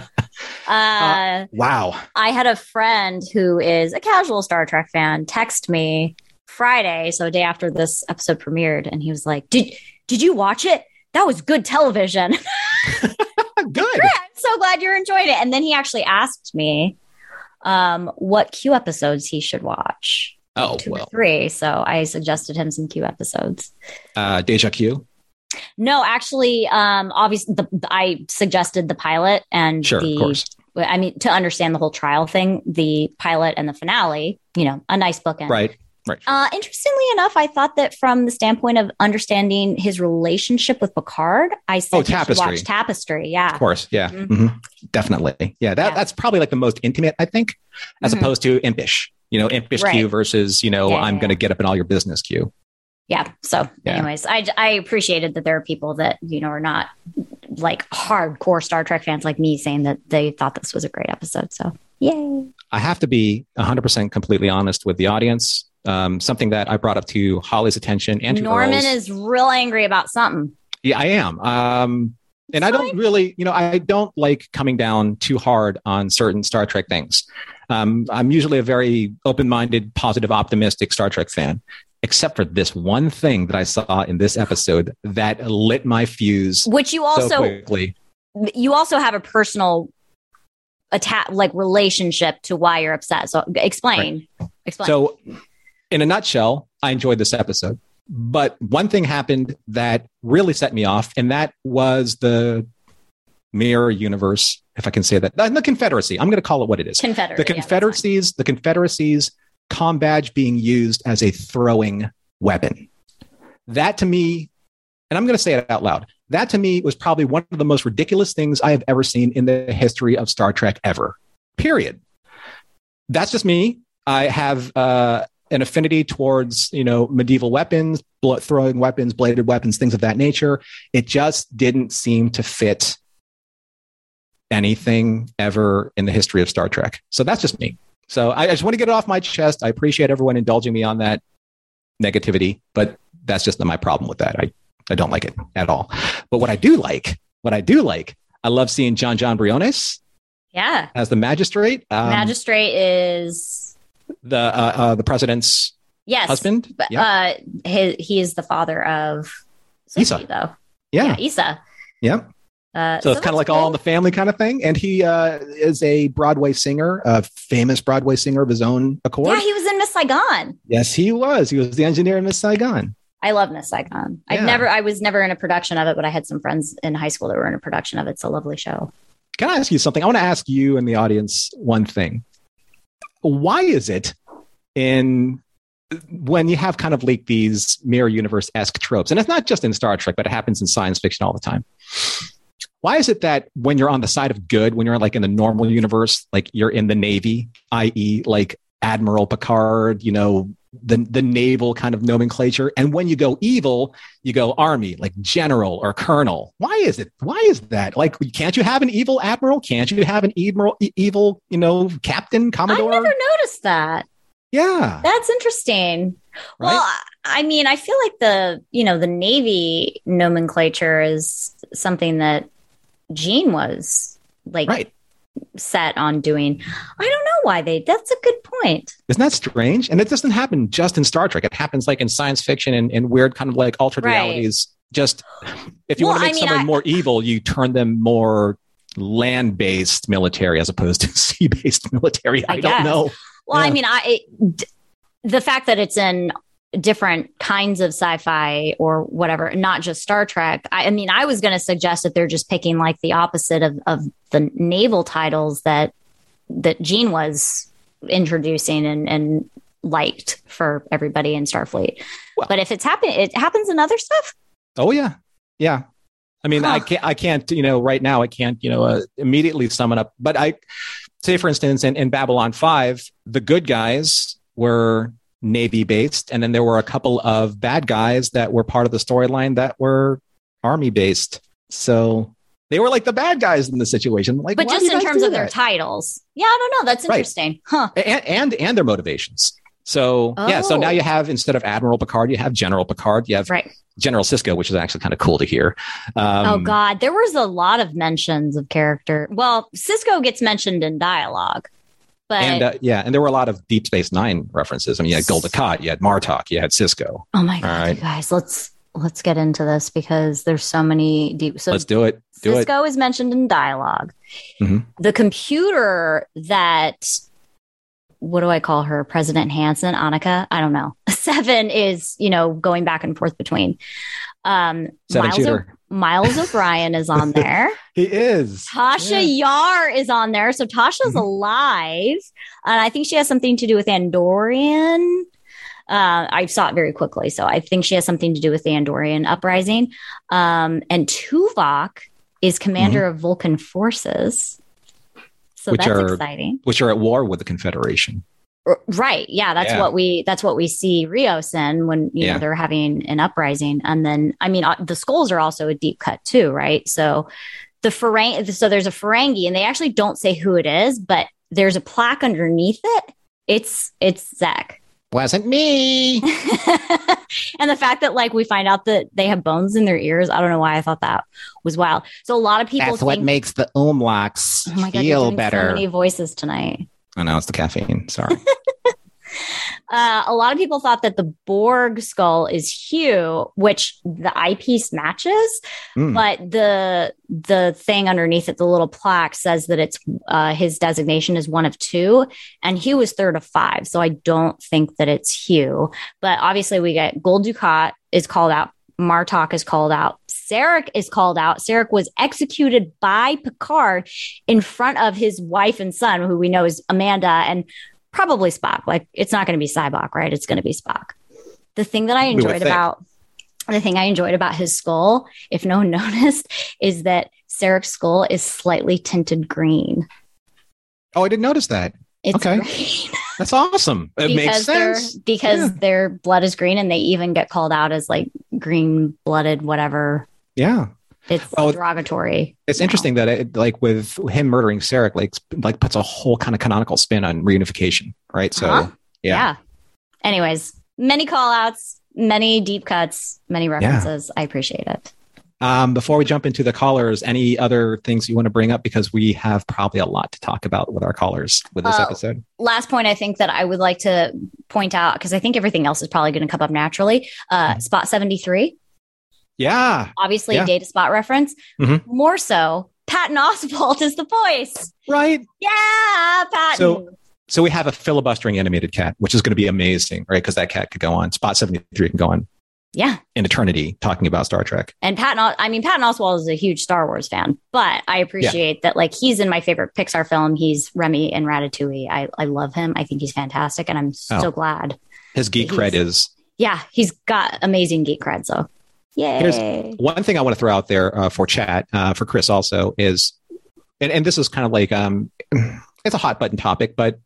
S3: Uh,
S2: Wow.
S3: I had a friend who is a casual Star Trek fan text me Friday, so a day after this episode premiered, and he was like, "Did did you watch it? That was good television."
S2: Good.
S3: I'm so glad you're enjoying it. And then he actually asked me um, what Q episodes he should watch.
S2: Oh,
S3: Two
S2: well.
S3: three. So I suggested him some Q episodes.
S2: Uh, Deja Q.
S3: No, actually, um, obviously, the, I suggested the pilot and
S2: Sure,
S3: the.
S2: of course.
S3: I mean, to understand the whole trial thing, the pilot and the finale. You know, a nice bookend.
S2: Right. Right.
S3: Uh, interestingly enough, I thought that from the standpoint of understanding his relationship with Picard, I said
S2: Oh, Tapestry.
S3: watch Tapestry. Yeah.
S2: Of course. Yeah.
S3: Mhm.
S2: Mhm. Definitely. Yeah. That,
S3: Yeah.
S2: That's probably like the most intimate, I think, as
S3: Mhm.
S2: opposed to impish. You know, impish Q
S3: Right.
S2: versus, you know,
S3: Yeah,
S2: I'm
S3: yeah,
S2: going to get up in all your business Q.
S3: yeah so
S2: Yeah.
S3: anyways I, I appreciated that there are people that you know are not like hardcore star trek fans like me saying that they thought this was a great episode so yay
S2: I have to be 100% completely honest with the audience. Um, something that I brought up to Holly's attention and to
S3: norman
S2: Earl's.
S3: is real angry about something
S2: Yeah, I am. Um, and I don't really, you know, I don't like coming down too hard on certain Star Trek things. Um, I'm usually a very open minded, positive, optimistic Star Trek fan, except for this one thing that I saw in this episode that lit my fuse
S3: which you
S2: so
S3: also
S2: quickly.
S3: you also have a personal attack like relationship to why you're upset so explain explain
S2: So, in a nutshell, I enjoyed this episode. But one thing happened that really set me off, and that was the mirror universe, if I can say that. Uh, The Confederacy. I'm going to call it what it is.
S3: confederate
S2: the
S3: yeah.
S2: Confederacy's the Confederacy's com badge being used as a throwing weapon. That to me, and I'm going to say it out loud. That to me was probably one of the most ridiculous things I have ever seen in the history of Star Trek ever. Period. That's just me. I have uh, an affinity towards you know medieval weapons, bullet throwing weapons, bladed weapons, things of that nature. It just didn't seem to fit anything ever in the history of Star Trek. So that's just me. So I, I just want to get it off my chest. I appreciate everyone indulging me on that negativity, but that's just not my problem with that. I, I don't like it at all. But what I do like, what I do like, I love seeing Jon Jon Briones
S3: yeah
S2: as the magistrate. Um,
S3: magistrate is
S2: the uh, uh, the president's
S3: yes
S2: husband.
S3: but
S2: yeah,
S3: uh his, he is the father of Soji,
S2: Isa.
S3: though
S2: yeah,
S3: Isa.
S2: yeah.
S3: Uh,
S2: So, it's kind of like all in the family kind of thing. And he uh, is a Broadway singer, a famous Broadway singer of his own accord.
S3: Yeah, he was in Miss Saigon.
S2: yes, he was. He was the engineer in Miss Saigon.
S3: I love Miss Saigon. I've never, I was never in a production of it, but I had some friends in high school that were in a production of it. It's a lovely show.
S2: Can I ask you something? I want to ask you and the audience one thing. Why is it in when you have kind of like these mirror universe esque tropes, and it's not just in Star Trek, but it happens in science fiction all the time. Why is it that when you're on the side of good, when you're like in the normal universe, like you're in the Navy, i.e., like Admiral Picard, you know, the the naval kind of nomenclature, and when you go evil, you go army, like general or colonel. Why is it? Why is that? Like, can't you have an evil admiral? Can't you have an evil, evil, you know, captain, commodore?
S3: I never noticed that.
S2: yeah,
S3: That's interesting.
S2: Right?
S3: Well, I- I mean, I feel like the, you know, the Navy nomenclature is something that Gene was like
S2: right.
S3: Set on doing. I don't know why they, that's a good point.
S2: Isn't that strange? And it doesn't happen just in Star Trek. It happens like in science fiction and, and weird kind of like altered
S3: Right.
S2: realities. Just if you
S3: Well,
S2: want to
S3: I
S2: make
S3: mean,
S2: someone
S3: I-
S2: more evil, you turn them more land based military as opposed to sea based military. I,
S3: I
S2: don't know.
S3: Well, I
S2: Yeah.
S3: mean, I it, d- the fact that it's in different kinds of sci-fi or whatever, not just Star Trek. I, I mean, I was going to suggest that they're just picking like the opposite of, of the naval titles that that Gene was introducing and, and liked for everybody in Starfleet.
S2: Well-
S3: but if it's happening, it happens in other stuff.
S2: Oh yeah, yeah. I mean, I can't. I can't. You know, right now, I can't. You know, uh, immediately sum it up. But I say, for instance, in, in Babylon Five, the good guys were Navy based, and then there were a couple of bad guys that were part of the storyline that were army based. So they were like the bad guys in the situation. Like,
S3: but just in terms of their titles. Yeah, I don't know. That's
S2: Right.
S3: interesting. Huh.
S2: and, and and their motivations. So yeah, so
S3: Oh.
S2: now you have instead of Admiral Picard, you have General Picard. You have
S3: Right.
S2: General Sisko, which is actually kind of cool to hear. Um,
S3: oh God, there was a lot of mentions of character. Well, Sisko gets mentioned in dialogue, but
S2: And uh, yeah, and there were a lot of Deep Space Nine references. I mean, you had Dukat, you had Martok, you had Sisko.
S3: oh my God,
S2: right.
S3: you guys, let's let's get into this because there's so many deep. So
S2: Let's do it. Do.
S3: Sisko is mentioned in dialog
S2: Mhm.
S3: The computer that what do I call her? President Hansen, Annika? I don't know. Seven is, you know, going back and forth between. Um
S2: Seven
S3: Miles,
S2: shooter.
S3: Miles O'Brien is on there.
S2: He is.
S3: Tasha Yar is on there. So Tasha's
S2: Mhm.
S3: alive. And I think she has something to do with Andorian. Uh, I saw it very quickly. So I think she has something to do with the Andorian uprising. Um, and Tuvok is commander of Vulcan forces. So
S2: Mm-hmm. Which
S3: that's
S2: are-
S3: exciting.
S2: Which are at war with the Confederation.
S3: Right. Yeah, that's
S2: Yeah.
S3: what we that's what we see Rios in when you
S2: Yeah.
S3: know they're having an uprising, and then I mean uh, the skulls are also a deep cut too, right? So the Ferengi, so there's a Ferengi, and they actually don't say who it is, but there's a plaque underneath it. It's it's Zach.
S2: Wasn't me.
S3: and the fact that like we find out that they have bones in their ears, I don't know why I thought that was wild. So a lot of people
S2: That's what makes the umlauts
S3: oh my god,
S2: feel better.
S3: so many voices tonight.
S2: I know it's the caffeine. Sorry.
S3: Uh, a lot of people thought that the Borg skull is Hugh, which the eyepiece matches,
S2: Mm.
S3: but the the thing underneath it, the little plaque, says that it's uh, his designation is one of two, and Hugh is third of five. So I don't think that it's Hugh. But obviously, we get Gul Dukat is called out. Martok is called out. Sarek is called out. Sarek was executed by Picard in front of his wife and son, who we know is Amanda and probably Spock. Like it's not going to be Sybok, right? It's going to be Spock. The thing that I enjoyed about the thing I enjoyed about his skull, if no one noticed, is that Sarek's skull is slightly tinted green.
S2: oh, I didn't notice that.
S3: It's
S2: Okay.
S3: green
S2: That's awesome. It makes sense.
S3: because
S2: Yeah.
S3: their blood is green, and they even get called out as like green blooded, whatever.
S2: Yeah.
S3: It's
S2: Well,
S3: derogatory.
S2: It's interesting that it, like with him murdering Sarek, like like puts a whole kind of canonical spin on reunification, right? So
S3: Uh-huh.
S2: yeah.
S3: yeah. Anyways, many call outs, many deep cuts, many references. I appreciate it.
S2: Um, before we jump into the callers, any other things you want to bring up because we have probably a lot to talk about with our callers with this
S3: Uh,
S2: episode.
S3: last point I think that I would like to point out because I think everything else is probably going to come up naturally. Uh, spot 73,
S2: Yeah,
S3: obviously
S2: Yeah.
S3: a data spot reference.
S2: Mhm.
S3: More so, Patton Oswalt is the voice.
S2: right.
S3: Yeah, Patton.
S2: So- So we have a filibustering animated cat, which is going to be amazing, right? Because that cat could go on. Spot seventy three can go on
S3: yeah.
S2: in eternity talking about Star Trek.
S3: And Patton, I mean, Patton Oswalt is a huge Star Wars fan, but I appreciate that, like, he's in my favorite Pixar film. He's Remy and Ratatouille. I, I love him. I think he's fantastic, and I'm so
S2: Oh.
S3: glad.
S2: His geek cred is
S3: Yeah, he's got amazing geek cred. So, yay.
S2: Here's- one thing I want to throw out there uh, for chat uh, for Chris also is, and, and this is kind of like um, it's a hot button topic, but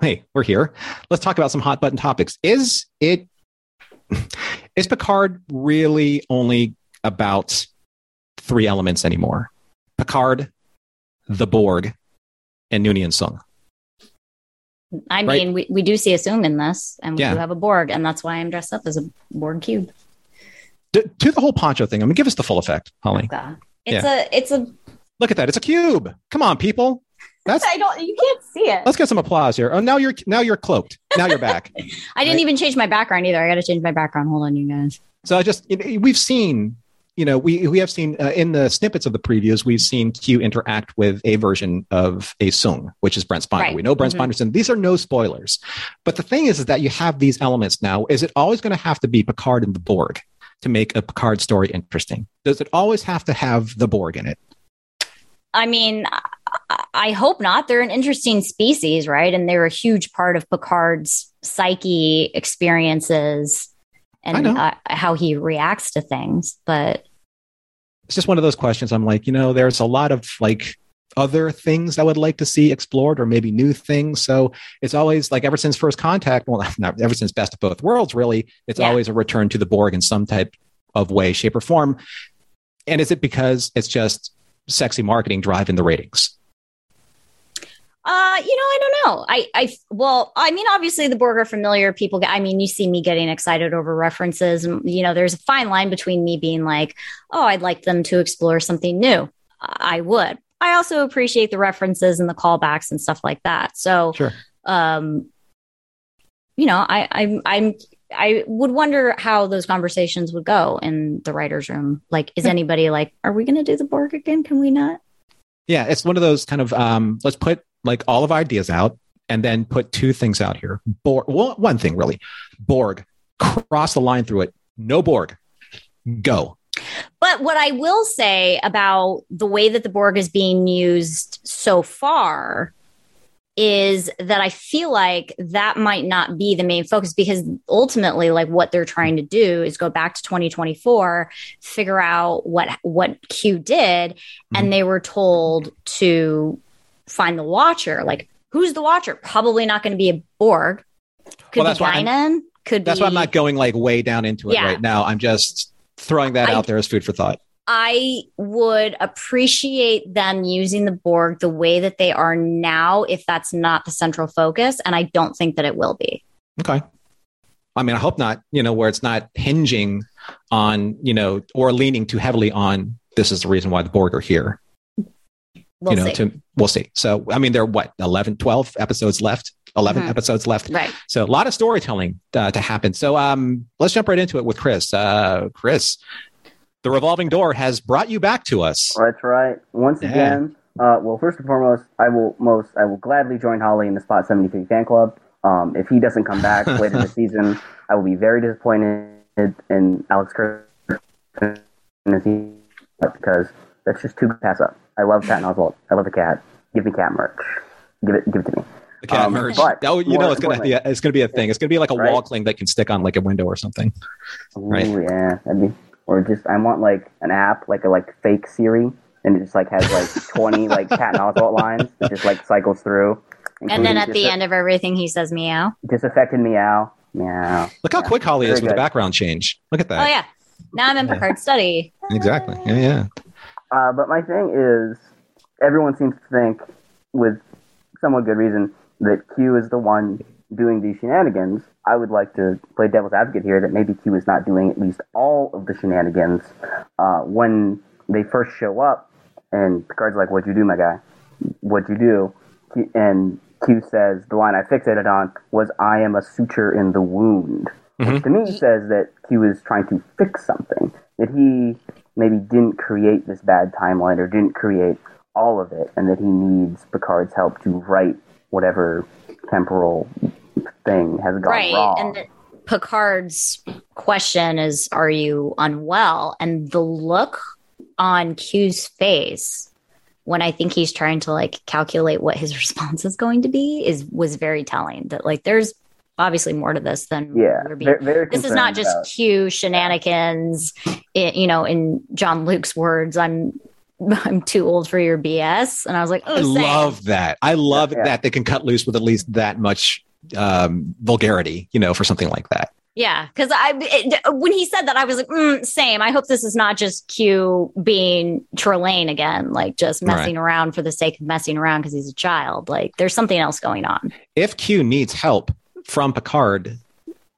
S2: hey, we're here. Let's talk about some hot button topics. Is it is Picard really only about three elements anymore? Picard, the Borg, and Noonien Soong.
S3: I
S2: Right.
S3: mean, we, we do see a Zoom in this, and we
S2: Yeah.
S3: do have a Borg, and that's why I'm dressed up as a Borg cube.
S2: Do the whole poncho thing. I mean, give us the full effect, Holly.
S3: It's a, it's a.
S2: Look at that. It's a cube. Come on, people. That's
S3: I don't. You can't see it.
S2: let's get some applause here. Oh, now you're now you're cloaked. Now you're back.
S3: I didn't even change my background either. I got to change my background. Hold on, you guys.
S2: So I just we've seen, you know, we we have seen uh, in the snippets of the previews, we've seen Q interact with a version of a Soong, which is Brent Spiner.
S3: Right.
S2: We know Brent
S3: Mhm.
S2: Spiner's in. These are no spoilers, but the thing is, is that you have these elements now. Is it always going to have to be Picard and the Borg to make a Picard story interesting? Does it always have to have the Borg in it?
S3: I mean, I, I hope not. They're an interesting species, right? And they're a huge part of Picard's psyche experiences and uh, how he reacts to things. But
S2: It's just one of those questions. I'm like, you know, there's a lot of like other things I would like to see explored or maybe new things. So it's always like ever since first contact, well, not ever since best of both worlds, really, it's
S3: Yeah.
S2: always a return to the Borg in some type of way, shape, or form. And is it because it's just sexy marketing driving the ratings?
S3: Uh, you know, I don't know. I, I, well, I mean, obviously the Borg are familiar. People get, I mean, you see me getting excited over references, and you know, there's a fine line between me being like, oh, I'd like them to explore something new. I would. I also appreciate the references and the callbacks and stuff like that. So,
S2: Sure.
S3: um, you know, I, I'm, I'm, I would wonder how those conversations would go in the writers' room. Like, is anybody like, are we going to do the Borg again? Can we not?
S2: Yeah, it's one of those kind of um, let's put like all of ideas out and then put two things out here. Borg, well, one thing really. Borg, cross the line through it. No Borg. Go.
S3: But what I will say about the way that the Borg is being used so far is that I feel like that might not be the main focus because ultimately like what they're trying to do is go back to 2024 figure out what what Q did
S2: Mm-hmm.
S3: and they were told to find the watcher like who's the watcher probably not going to be a Borg could
S2: Well,
S3: be
S2: that's why I'm-
S3: Guinan could
S2: That's
S3: be
S2: why I'm not going like way down into it
S3: Yeah.
S2: right now. I'm just throwing that
S3: I-
S2: out there as food for thought.
S3: I would appreciate them using the Borg the way that they are now if that's not the central focus. And I don't think that it will be.
S2: Okay. I mean, I hope not, you know, where it's not hinging on, you know, or leaning too heavily on this is the reason why the Borg are here.
S3: We'll
S2: you know,
S3: see.
S2: to we'll see. So, I mean, there are what, 11, 12 episodes left, 11
S3: Mhm.
S2: episodes left.
S3: right.
S2: So, a lot of storytelling uh, to happen. So, um, let's jump right into it with Chris. Uh, Chris, the revolving door has brought you back to us.
S4: That's right. Once
S2: Yeah.
S4: again, uh, well, first and foremost, I will most I will gladly join Holly in the Spot Seventy Three fan club. Um, if he doesn't come back later this season, I will be very disappointed in Alex Kurtzman because that's just too good to pass up. I love Patton Oswalt. I love the cat. Give me cat merch. Give it. Give it to me.
S2: The cat
S4: Um,
S2: merch.
S4: but
S2: Oh, you
S4: more
S2: know, it's gonna be a, it's gonna be a thing. It's gonna be like a
S4: Right.
S2: wall cling that can stick on like a window or something.
S4: Ooh,
S2: Right.
S4: yeah. That'd be, or just I want like an app, like a like fake Siri, and it just like has like twenty like Patton Oswalt lines that just like cycles through.
S3: And then at the
S4: dis-
S3: end of everything, he says meow.
S4: disaffected meow, meow.
S2: Look how
S4: Yeah,
S2: quick Holly is
S4: very
S2: with the background change. Look at that.
S3: Oh, yeah. Now I'm in Picard study.
S2: Exactly. Yeah, yeah.
S4: Uh, but my thing is, everyone seems to think, with somewhat good reason, that Q is the one doing these shenanigans. I would like to play devil's advocate here that maybe Q is not doing at least all of the shenanigans. Uh, when they first show up, and Picard's like, "What'd you do, my guy? What'd you do?" Q- And Q says, "The line I fixated on was, I am a suture in the wound." which to me says that Q is trying to fix something. That he maybe didn't create this bad timeline or didn't create all of it, and that he needs Picard's help to right whatever temporal thing has gone
S3: right.
S4: wrong.
S3: And the, Picard's question is, Are you unwell? And the look on Q's face when I think he's trying to like calculate what his response is going to be is was very telling that like there's obviously more to this than
S4: yeah,
S3: we're being
S4: very, very
S3: this is not just
S4: about-
S3: Q shenanigans. It, you know, in Jean-Luc's words, I'm I'm too old for your BS, and I was like, oh,
S2: I
S3: same.
S2: love that. I love
S4: Yeah.
S2: that they can cut loose with at least that much um, vulgarity, you know, for something like that.
S3: yeah, because I it, when he said that, I was like, mm, same. I hope this is not just Q being Trelane again, like just messing around for the sake of messing around because he's a child. Like, there's something else going on.
S2: If Q needs help from Picard,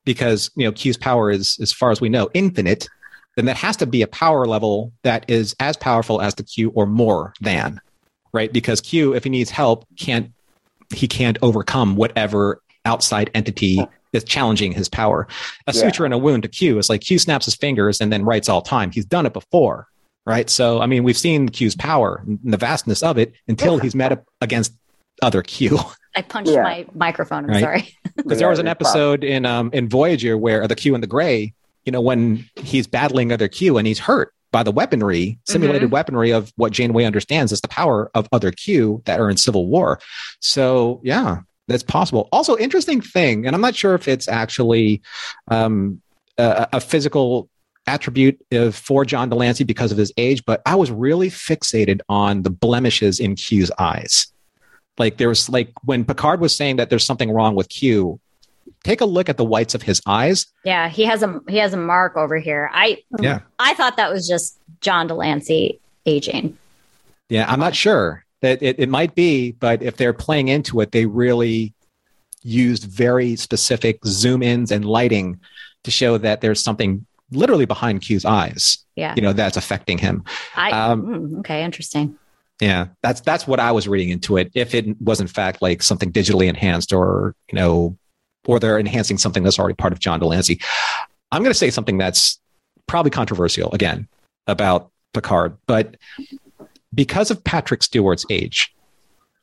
S2: because you know Q's power is, as far as we know, infinite, then that has to be a power level that is as powerful as the Q or more than, right? Because Q, if he needs help, can't he can't overcome whatever outside entity is challenging his power. A
S4: Yeah.
S2: suture in a wound to Q is like Q snaps his fingers and then writes all time. He's done it before, right? So I mean, we've seen Q's power and the vastness of it until he's met up against other Q.
S3: I punched
S4: Yeah.
S3: my microphone. I'm
S2: Right.
S3: sorry.
S2: Because there was an
S4: Yeah, it's
S2: episode in um in Voyager where the Q and the Grey, you know, when he's battling other Q and he's hurt by the weaponry, simulated
S3: Mm-hmm.
S2: weaponry of what Janeway understands is the power of other Q that are in Civil War. So yeah, that's possible. Also, interesting thing, and I'm not sure if it's actually um, a, a physical attribute of, for John de Lancie because of his age, but I was really fixated on the blemishes in Q's eyes. Like there was like when Picard was saying that there's something wrong with Q, take a look at the whites of his eyes.
S3: Yeah, he has a he has a mark over here. I
S2: Yeah.
S3: I thought that was just John de Lancie aging.
S2: Yeah, I'm not sure that it, it might be, but if they're playing into it, they really used very specific zoom ins and lighting to show that there's something literally behind Q's eyes,
S3: Yeah.
S2: you know, that's affecting him.
S3: I
S2: Um,
S3: mm, okay, interesting.
S2: Yeah, that's that's what I was reading into it. If it was in fact like something digitally enhanced, or you know, or they're enhancing something that's already part of John de Lancie, I'm going to say something that's probably controversial again about Picard, but because of Patrick Stewart's age,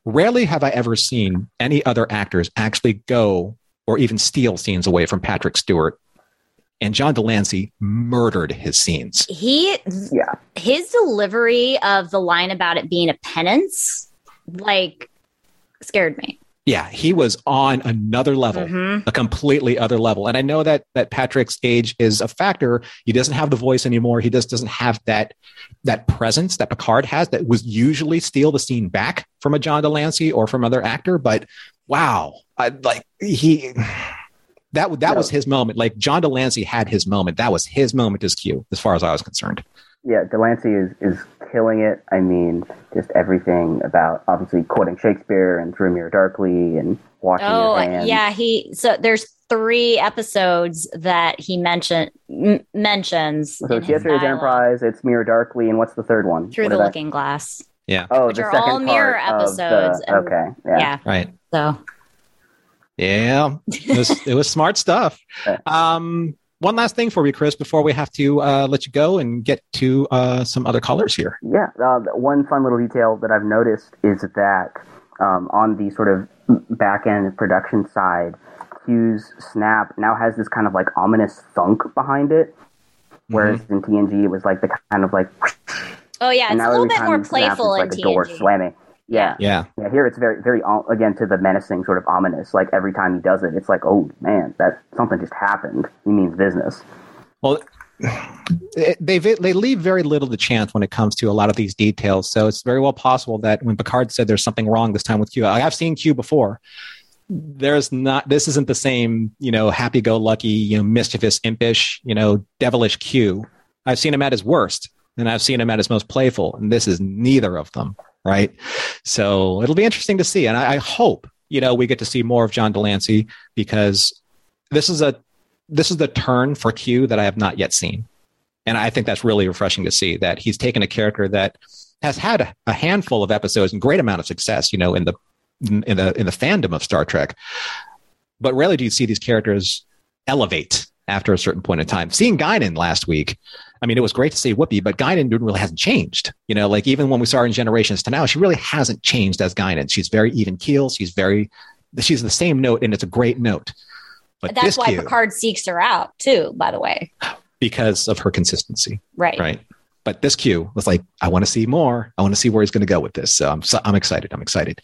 S2: rarely have I ever seen any other actors actually go or even steal scenes away from Patrick Stewart. And John de Lancie murdered his scenes.
S3: He
S4: Yeah.
S3: his delivery of the line about it being a penance like scared me.
S2: Yeah, he was on another level.
S3: Mhm.
S2: a completely other level. And I know that that Patrick's age is a factor. He doesn't have the voice anymore. He just doesn't have that that presence that Picard has that was usually steal the scene back from a John de Lancie or from other actor. But wow, I like he that that was his moment. Like John de Lancie had his moment. That was his moment as Q, as far as I was concerned.
S4: Yeah, de Lancie is, is killing it. I mean, just everything about obviously quoting Shakespeare and Through Mirror Darkly and washing
S3: Oh,
S4: your hands.
S3: yeah, he so there's three episodes that he mentioned m- mentions
S4: So
S3: in
S4: it's Yesterday's Enterprise, it's Mirror Darkly, and what's the third one?
S3: through
S4: What
S3: the
S4: did I-
S3: looking glass. Yeah.
S4: Oh,
S3: which
S4: the
S3: are
S4: second
S3: all mirror
S4: part of the-
S3: episodes and-
S4: okay,
S3: Yeah.
S4: yeah.
S2: Right.
S3: So
S2: Yeah, it was, it was smart stuff. Um, one last thing for you, Chris, before we have to uh, let you go and get to uh, some other callers here.
S4: Yeah, uh, one fun little detail that I've noticed is that um, on the sort of back end production side, Q's snap now has this kind of like ominous thunk behind it, whereas in TNG it was like the kind of like.
S3: Oh yeah, it's a little bit more playful
S4: it's
S3: in
S4: like a door
S3: TNG.
S4: slamming. Yeah.
S2: Yeah.
S4: Yeah, here it's very, very again to the menacing, sort of ominous. Like every time he does it, it's like, oh man, that something just happened. He means business.
S2: Well, they they leave very little to chance when it comes to a lot of these details. So it's very well possible that when Picard said there's something wrong this time with Q, I have seen Q before. There's not. This isn't the same, you know, happy-go-lucky, you know, mischievous, impish, you know, devilish Q. I've seen him at his worst, and I've seen him at his most playful, and this is neither of them, right? So it'll be interesting to see, and I, I hope you know we get to see more of John de Lancie because this is a this is the turn for Q that I have not yet seen. And I think that's really refreshing to see that he's taken a character that has had a handful of episodes and great amount of success, you know, in the in the in the fandom of Star Trek. But rarely do you see these characters elevate after a certain point in time. Seeing Guinan last week, I mean, it was great to see Whoopi, but Guinan really hasn't changed. You know, like even when we saw her in Generations to now, she really hasn't changed as Guinan. She's very even keel. She's very, she's the same note, and it's a great note. But
S3: that's why
S2: Q,
S3: Picard seeks her out too. By the way,
S2: because of her consistency,
S3: right?
S2: right? But this Q was like, I want to see more. I want to see where he's going to go with this. So I'm, so I'm excited. I'm excited.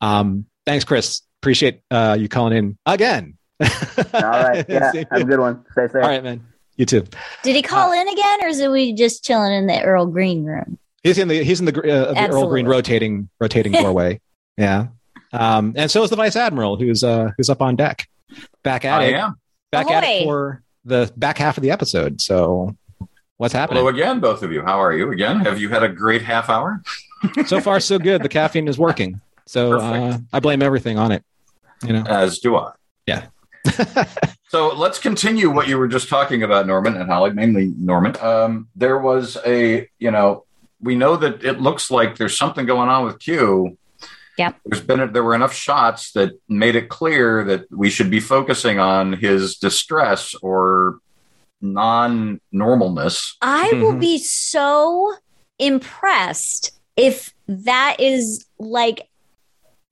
S2: Um, thanks, Chris. Appreciate uh, you calling in again.
S4: All right, yeah, have a good one. Stay safe.
S2: All right, man. You too.
S3: Did he call in again, or is it we just chilling in the Earl Green room?
S2: He's in the he's in the, uh, the Earl Green rotating rotating doorway. yeah, um, and so is the Vice Admiral, who's uh, who's up on deck, back at
S5: I
S2: it,
S5: am.
S2: back at it for the back half of the episode. So, what's happening?
S5: Hello again, both of you. How are you again? Have you had a great half hour?
S2: so far, so good. The caffeine is working. So uh, I blame everything on it. You know.
S5: As do I.
S2: Yeah.
S5: So let's continue what you were just talking about, Norman and Holly, mainly Norman. Um, there was a, you know, we know that it looks like there's something going on with Q.
S3: Yeah.
S5: There's been there were enough shots that made it clear that we should be focusing on his distress or non-normalness.
S3: I will
S2: Mhm.
S3: be so impressed if that is like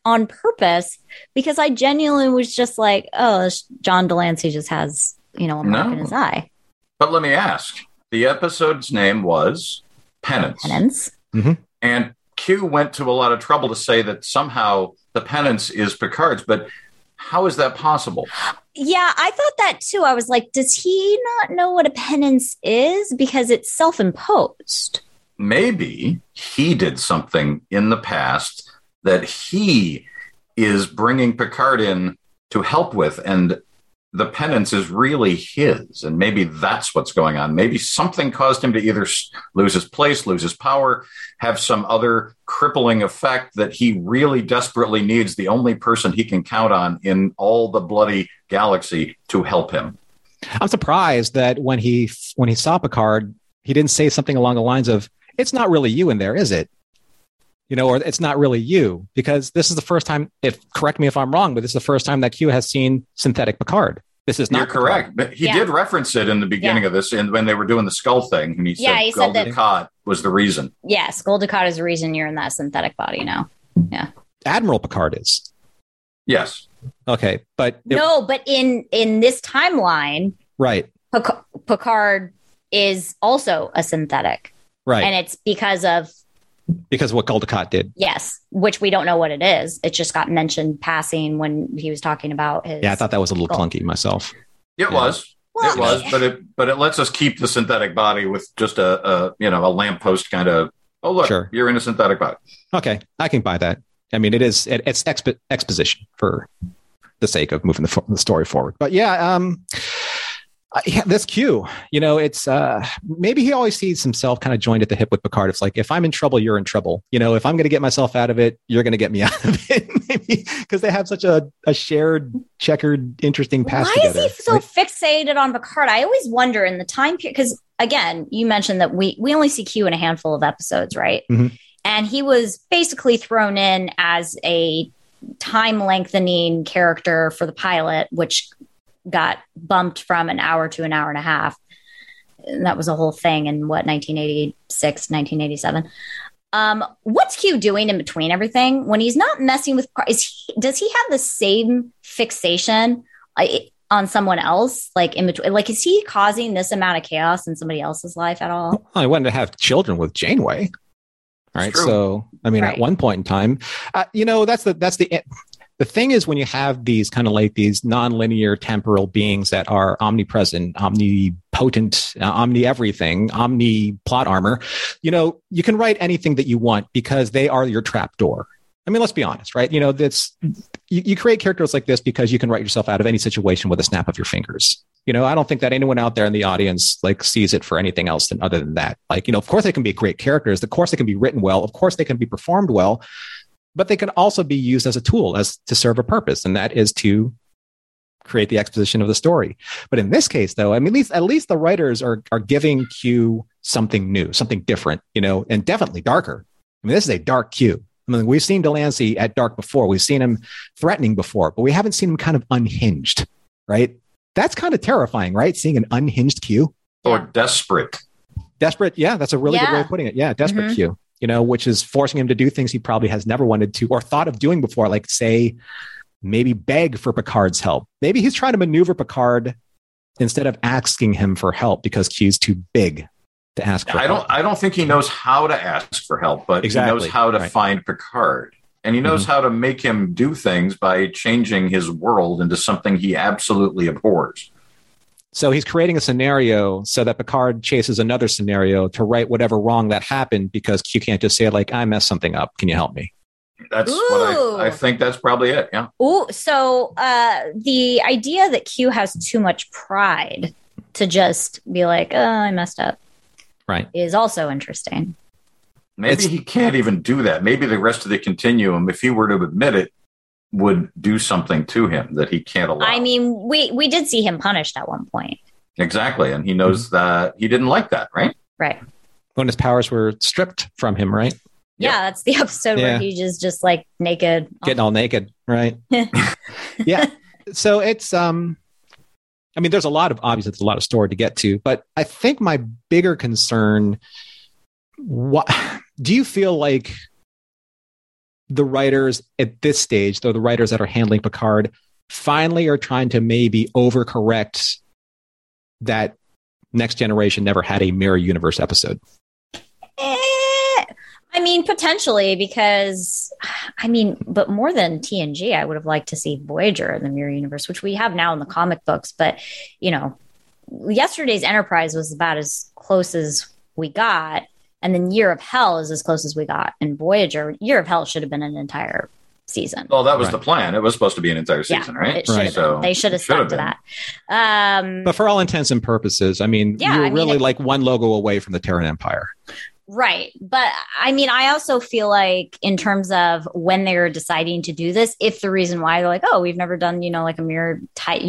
S3: on purpose because I genuinely was just like, oh, John de Lancie just has, you know, a mark
S5: No.
S3: in his eye.
S5: But let me ask: the episode's name was Penance.
S3: Penance. Mm-hmm.
S5: And Q went to a lot of trouble to say that somehow the penance is Picard's, but how is that possible?
S3: Yeah, I thought that too. I was like, does he not know what a penance is? Because it's self imposed.
S5: Maybe he did something in the past that he is bringing Picard in to help with. And the penance is really his, and maybe that's what's going on. Maybe something caused him to either lose his place, lose his power, have some other crippling effect that he really desperately needs the only person he can count on in all the bloody galaxy to help him.
S2: I'm surprised that when he when he saw Picard, he didn't say something along the lines of, "It's not really you in there, is it?" You know, or it's not really you, because this is the first time. If correct me if I'm wrong, but this is the first time that Q has seen synthetic Picard. This is not
S5: You're correct, but he
S3: Yeah.
S5: did reference it in the beginning
S3: Yeah.
S5: of this, and when they were doing the skull thing, and he said,
S3: Yeah, he said that-
S5: Gul was the reason."
S3: Yes, Gul Dukat is the reason you're in that synthetic body now.
S2: Yeah, Admiral Picard is
S5: Yes,
S2: okay, but it-
S3: no, but in in this timeline,
S2: right,
S3: Picard is also a synthetic,
S2: right,
S3: and it's because of
S2: because of what Gul Dukat did.
S3: yes, which we don't know what it is. It just got mentioned passing when he was talking about his.
S2: Yeah, I thought that was a little
S3: Cool.
S2: clunky myself.
S5: it
S2: Yeah.
S5: was.
S3: Well,
S5: it was, but it but it lets us keep the synthetic body with just a, a you know a lamppost kind of. Oh look,
S2: Sure.
S5: you're in a synthetic body.
S2: Okay, I can buy that. I mean, it is it, it's expo- exposition for the sake of moving the, the story forward. But yeah, um, uh, yeah, this Q, you know, it's uh, maybe he always sees himself kind of joined at the hip with Picard. It's like if I'm in trouble, you're in trouble. You know, if I'm going to get myself out of it, you're going to get me out of it. maybe because they have such a, a shared, checkered, interesting past
S3: Why
S2: together.
S3: is he so
S2: right?
S3: fixated on Picard? I always wonder in the time period because again, you mentioned that we we only see Q in a handful of episodes, right?
S2: Mhm.
S3: And he was basically thrown in as a time lengthening character for the pilot, which got bumped from an hour to an hour and a half. And that was a whole thing in what 1986, 1987. Um, what's Q doing in between everything when he's not messing with? Is he, does he have the same fixation uh, on someone else? Like in between, like is he causing this amount of chaos in somebody else's life at all?
S2: Well, I wanted to have children with Janeway. Right. So, I mean,
S3: Right.
S2: at one point in time, uh, you know, that's the, that's the, the thing is when you have these kind of like these non-linear temporal beings that are omnipresent, omnipotent, uh, omni everything, omni plot armor, you know, you can write anything that you want because they are your trap door. I mean, let's be honest, right? You know, that's you, you create characters like this because you can write yourself out of any situation with a snap of your fingers. You know, I don't think that anyone out there in the audience like sees it for anything else than other than that. Like, you know, of course they can be great characters. Of course they can be written well. Of course they can be performed well, but they can also be used as a tool as to serve a purpose, and that is to create the exposition of the story. But in this case, though, I mean, at least at least the writers are are giving Q something new, something different, you know, and definitely darker. I mean, this is a dark Q. I mean, we've seen de Lancie at dark before. We've seen him threatening before, but we haven't seen him kind of unhinged, right? That's kind of terrifying, right? Seeing an unhinged Q.
S5: Or desperate.
S2: Desperate. Yeah, that's a really good way of putting it. Yeah, desperate
S3: Mhm.
S2: Q, you know, which is forcing him to do things he probably has never wanted to or thought of doing before, like, say, maybe beg for Picard's help. Maybe he's trying to maneuver Picard instead of asking him for help because Q's too big to ask for
S5: I
S2: help.
S5: don't. I don't think he knows how to ask for help, but he knows how to
S2: right.
S5: find Picard, and he knows mm-hmm. how to make him do things by changing his world into something he absolutely abhors.
S2: So he's creating a scenario so that Picard chases another scenario to right whatever wrong that happened because Q can't just say like I messed something up. Can you help me?
S5: That's
S3: Ooh.
S5: what I, I think. That's probably it. Yeah.
S3: Oh, so uh, the idea that Q has too much pride to just be like, "Oh, I messed up,"
S2: Right.
S3: is also interesting.
S5: Maybe
S2: It's-
S5: he can't even do that. Maybe the rest of the continuum, if he were to admit it, would do something to him that he can't allow.
S3: I mean, we we did see him punished at one point,
S5: exactly, and he knows
S2: Mm-hmm.
S5: that he didn't like that, right?
S3: right?
S2: When his powers were stripped from him, right?
S3: Yeah, that's the episode
S2: Yeah.
S3: where he just just like naked.
S2: Getting all naked, right? yeah. So it's um I mean there's a lot of obviously there's a lot of story to get to, but I think my bigger concern what do you feel like the writers at this stage, though the writers that are handling Picard finally are trying to maybe overcorrect that next generation never had a mirror universe episode.
S3: Eh, I mean, potentially because, I mean, but more than TNG, I would have liked to see Voyager in the Mirror Universe, which we have now in the comic books. But you know, yesterday's Enterprise was about as close as we got, and then Year of Hell is as close as we got. And Voyager, Year of Hell should have been an entire season.
S5: Well, that was
S2: Right.
S5: the plan. It was supposed to be an entire season, right?
S3: It should
S2: Right.
S3: have
S5: So.
S3: They should have stuck to that. Um,
S2: But for all intents and purposes, I mean,
S3: Yeah,
S2: you're
S3: I mean,
S2: really
S3: it-
S2: like one logo away from the Terran Empire.
S3: Right. But I mean, I also feel like, in terms of when they're deciding to do this, if the reason why they're like, oh, we've never done, you know, like a mirror type,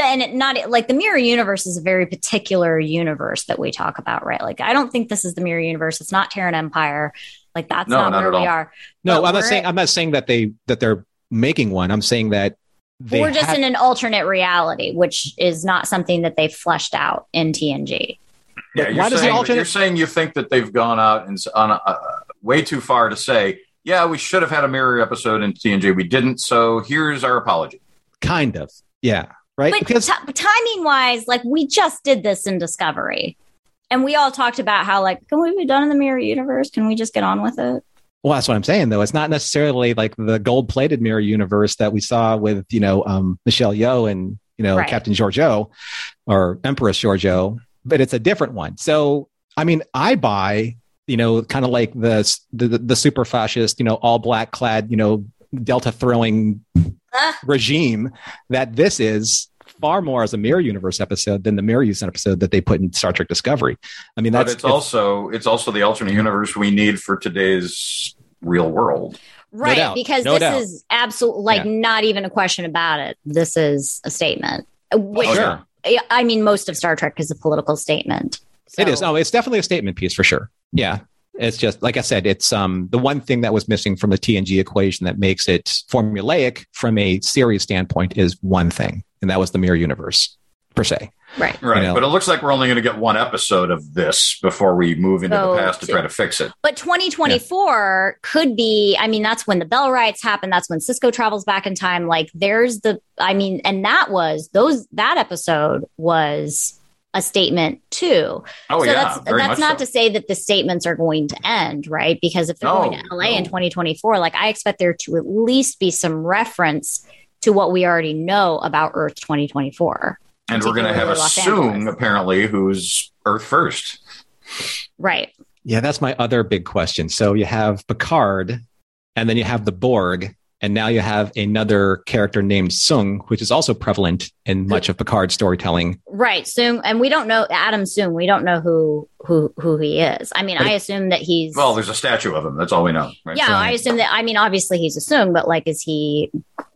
S3: and it not like the mirror universe is a very particular universe that we talk about, right? Like, I don't think this is the mirror universe. It's not Terran Empire. Like, that's
S5: No,
S3: not,
S5: not
S3: where we
S5: all.
S3: are.
S2: No,
S3: But
S2: I'm not saying I'm not saying that they that they're making one. I'm saying that they
S3: we're just
S2: have-
S3: in an alternate reality, which is not something that they fleshed out in TNG.
S5: Yeah, you're
S2: why does the
S5: saying,
S2: alternate-
S5: you're saying you think that they've gone out and on a, uh, way too far to say, yeah, we should have had a mirror episode in TNG. We didn't, so here's our apology.
S2: kind of yeah right
S3: But
S2: because
S3: ti- timing wise, like we just did this in Discovery. And we all talked about how, like, can we be done in the mirror universe? Can we just get on with it?
S2: well that's what I'm saying though. It's not necessarily like the gold plated mirror universe that we saw with you know um, Michelle Yeoh and you know
S3: Right.
S2: Captain Georgiou or Empress Georgiou, but it's a different one. So I mean, I buy you know kind of like the the, the super fascist you know all black clad you know Delta throwing
S3: Ah.
S2: regime that this is far more as a mirror universe episode than the mirror universe episode that they put in Star Trek Discovery. I mean, that's
S5: But
S2: that's
S5: it's also it's also the alternate universe we need for today's real world.
S3: Right.
S2: doubt.
S3: Because
S2: No
S3: this
S2: doubt.
S3: is absolutely, like,
S2: Yeah.
S3: not even a question about it. This is a statement. Which,
S5: Oh,
S2: Sure.
S3: I mean, most of Star Trek is a political statement.
S2: It is.
S3: So-
S2: No, it's definitely a statement piece for sure. Yeah. It's just like I said, it's um the one thing that was missing from the TNG equation that makes it formulaic from a series standpoint is one thing, and that was the mirror universe per se.
S3: Right.
S5: Right.
S2: You know.
S5: But it looks like we're only going to get one episode of this before we move into
S3: So,
S5: the oh, past to try to fix it.
S3: But 2024 could be, I mean, that's when the Bell riots happen. That's when Sisko travels back in time. Like, there's the, I mean, and that was, those, that episode was a statement too.
S5: Oh
S3: so
S5: yeah,
S3: that's
S5: very
S3: that's
S5: much
S3: not
S5: so.
S3: to say that the statements are going to end, right? Because if they're
S5: No,
S3: going to LA in 2024, like I expect there to at least be some reference to what we already know about Earth 2024.
S5: And we're going to have a
S3: particularly
S5: Soong apparently who's Earth first.
S3: Right.
S2: Yeah, that's my other big question. So you have Picard, and then you have the Borg, and now you have another character named Soong, which is also prevalent in much of Picard's storytelling.
S3: Right. Soong and we don't know Adam Soong. We don't know who who who he is. I mean,
S2: But
S3: I assume that he's
S5: Well, there's a statue of him. That's all we know. Right?
S3: Yeah,
S2: So-
S3: I assume that I mean obviously he's a Soong, but like is he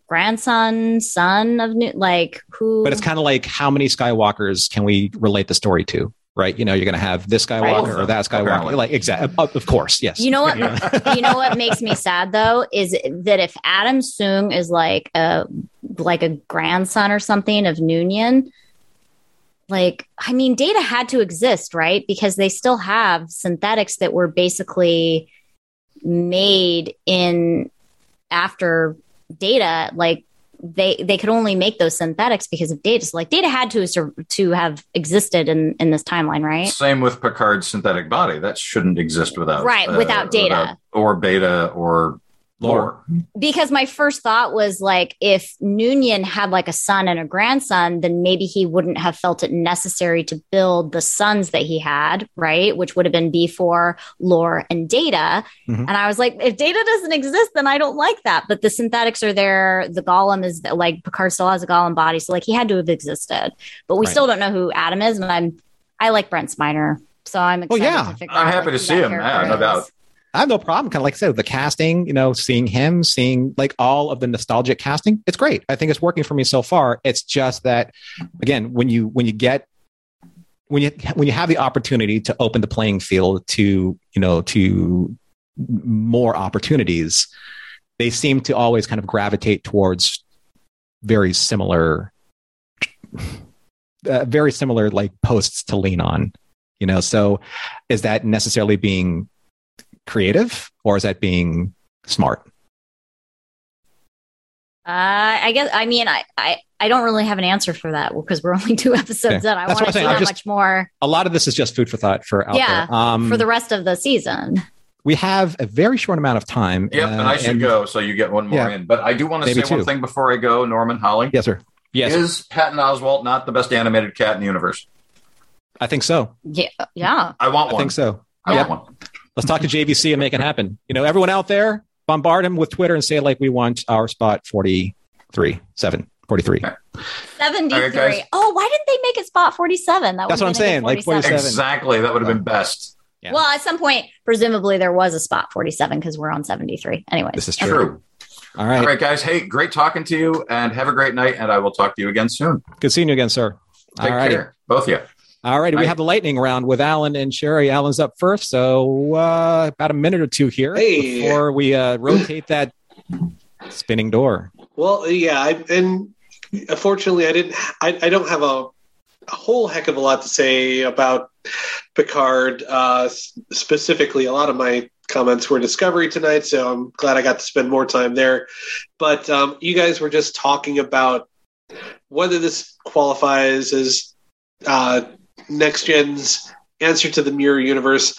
S3: grandson, son of new like who
S2: But it's kind of like how many Skywalkers can we relate the story to? Right? You know, you're going to have this Skywalker
S5: Right.
S2: or that Skywalker.
S5: Apparently.
S2: Like, exactly. Of course. Yes.
S3: You know what? You know what makes me sad though is that if Adam Soong is like a like a grandson or something of Noonien, like I mean, data had to exist, right? Because they still have synthetics that were basically made in after data, like they they could only make those synthetics because of data. So like data had to to have existed in in this timeline, right?
S5: Same with Picard's synthetic body. That shouldn't exist without
S3: Right, without uh, data.
S5: without- or beta or lore.
S3: because my first thought was like if Noonien had like a son and a grandson, then maybe he wouldn't have felt it necessary to build the sons that he had, right? Which would have been B4, Lore, and Data.
S2: Mhm.
S3: And I was like, if Data doesn't exist, then I don't like that. But the synthetics are there. The Golem is like Picard still has a Golem body, so like he had to have existed. But we
S2: Right.
S3: still don't know who Adam is, and I'm I like Brent Spiner. So I'm excited
S2: yeah.
S3: to figure
S5: I'm
S3: out,
S5: happy
S3: like,
S5: to see him. Yeah, no doubt.
S2: I have no problem. Kind of like I said, the casting, you know, seeing him, seeing like all of the nostalgic casting, it's great. I think it's working for me so far. It's just that, again, when you when you get when you when you have the opportunity to open the playing field to you know to more opportunities, they seem to always kind of gravitate towards very similar, uh, very similar like posts to lean on. You know, so is that necessarily being creative or is that being smart?
S3: Uh, I guess. I mean, I, I, I don't really have an answer for that because we're only two episodes
S2: Okay.
S3: in. I
S2: That's
S3: want to
S2: I'm
S3: see how
S2: just-
S3: much more
S2: A lot of this is just food for thought for out
S3: Yeah,
S2: there. Um,
S3: for the rest of the season.
S2: we have a very short amount of time.
S5: Yep,
S2: uh,
S5: and I should go, so you get one more
S2: Yeah.
S5: in. But I do want to
S2: Maybe
S5: say one thing before I go, Norman Holly.
S2: Yes, sir. Yes,
S5: Is Patton Oswalt not the best animated cat in the universe?
S2: I think so.
S3: Yeah, yeah.
S5: I want
S2: I
S5: one.
S2: think so.
S5: I
S2: Yep.
S5: want one.
S2: Let's talk to JVC and make it happen. You know, everyone out there, bombard him with Twitter and say like we want our spot 43, 7, 43.
S3: 73.
S5: All right, guys.
S3: oh, why didn't they make it spot 47? That
S2: That's what I'm saying,
S3: good
S2: like 47.
S5: Exactly. That would have been best.
S2: Yeah.
S3: Well, at some point, presumably there was a spot 47 because we're on 73. Anyways.
S2: This is true.
S5: True.
S2: All right.
S5: All right, guys. Hey, great talking to you, and have a great night. And I will talk to you again soon.
S2: Good seeing you again, sir.
S5: Take
S2: All right.
S5: care, both of you.
S2: All right. We have the lightning round with Alan and Sherry. Alan's up first. So uh, about a minute or two here
S6: Hey.
S2: before we uh, rotate that spinning door.
S6: Well, yeah, I, and unfortunately, I didn't. I, I don't have a, a whole heck of a lot to say about Picard uh, specifically. A lot of my comments were Discovery tonight, so I'm glad I got to spend more time there. But um, you guys were just talking about whether this qualifies as uh, next gen's answer to the mirror universe.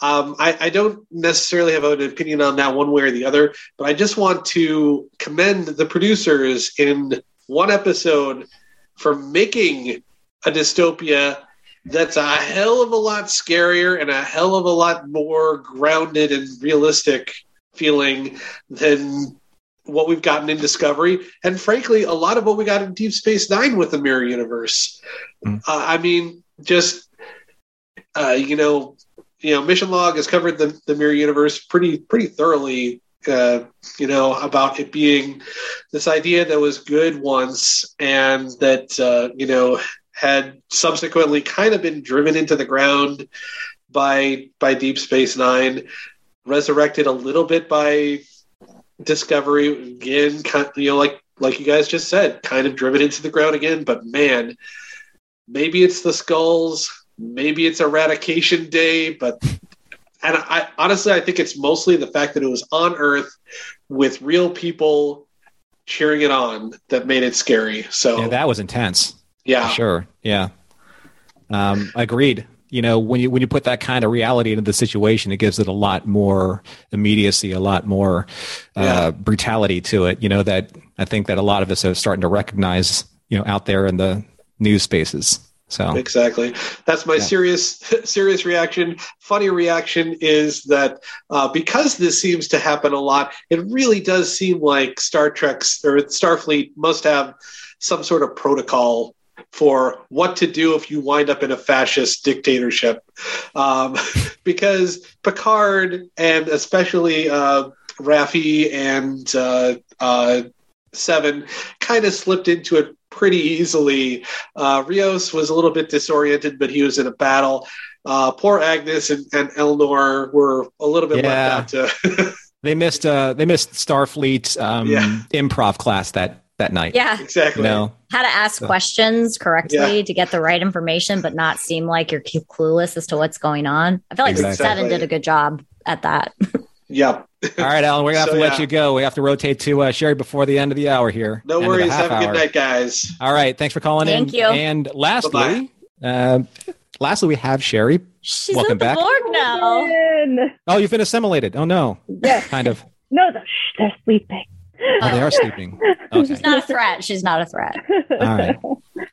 S6: Um, I, I don't necessarily have an opinion on that one way or the other, but I just want to commend the producers in one episode for making a dystopia that's a hell of a lot scarier and a hell of a lot more grounded and realistic feeling than what we've gotten in Discovery, and frankly, a lot of what we got in Deep Space Nine with the Mirror Universe.
S2: Mm.
S6: Uh, I mean, just uh, you know, you know, Mission Log has covered the, the Mirror Universe pretty pretty thoroughly. Uh, you know about it being this idea that was good once and that uh, you know had subsequently kind of been driven into the ground by by Deep Space Nine, resurrected a little bit by Discovery again. Kind, you know, like like you guys just said, kind of driven into the ground again. But man, maybe it's the skulls, maybe it's Eradication Day, but and I honestly I think it's mostly the fact that it was on Earth with real people cheering it on that made it scary. So
S2: Yeah, that was intense.
S6: yeah.
S2: Sure. Yeah. Um, agreed. You know, when you when you put that kind of reality into the situation, it gives it a lot more immediacy, a lot more uh,
S6: Yeah.
S2: brutality to it. You know that I think that a lot of us are starting to recognize. You know, out there in the news spaces. So
S6: Exactly. That's my
S2: Yeah.
S6: serious serious reaction. Funny reaction is that uh, because this seems to happen a lot, it really does seem like Star Trek's or Starfleet must have some sort of protocol for what to do if you wind up in a fascist dictatorship. Um, because Picard and especially uh, Raffi and uh, uh, Seven kind of slipped into it pretty easily. Uh, Rios was a little bit disoriented, but he was in a battle. Uh, poor Agnes and, and Elnor were a little bit
S2: Yeah.
S6: left out to.
S2: they missed uh, they missed Starfleet um,
S6: Yeah.
S2: improv class that that night.
S3: Yeah.
S6: exactly.
S2: You know,
S3: How to ask
S2: So-
S3: questions correctly
S6: Yeah.
S3: to get the right information, but not seem like you're clueless as to what's going on. I feel like
S2: Exactly.
S3: Seven did a good job at that.
S6: Yep.
S2: All right, Alan, we're gonna have
S6: So,
S2: to let
S6: yeah.
S2: you go. We have to rotate to uh, Sherry before the end of the hour here.
S6: No
S2: End
S6: worries.
S2: half
S6: Have a
S2: hour.
S6: good night, guys.
S2: All right, thanks for calling in.
S3: Thank you.
S2: And lastly, uh, lastly, we have Sherry.
S3: She's
S2: Welcome back.
S3: Borg now.
S2: Oh, you've been assimilated. Oh no,
S7: Yes.
S2: kind of.
S7: No, they're, they're sleeping.
S2: Oh, they are sleeping. Okay.
S3: She's not a threat. She's not a threat.
S2: All right.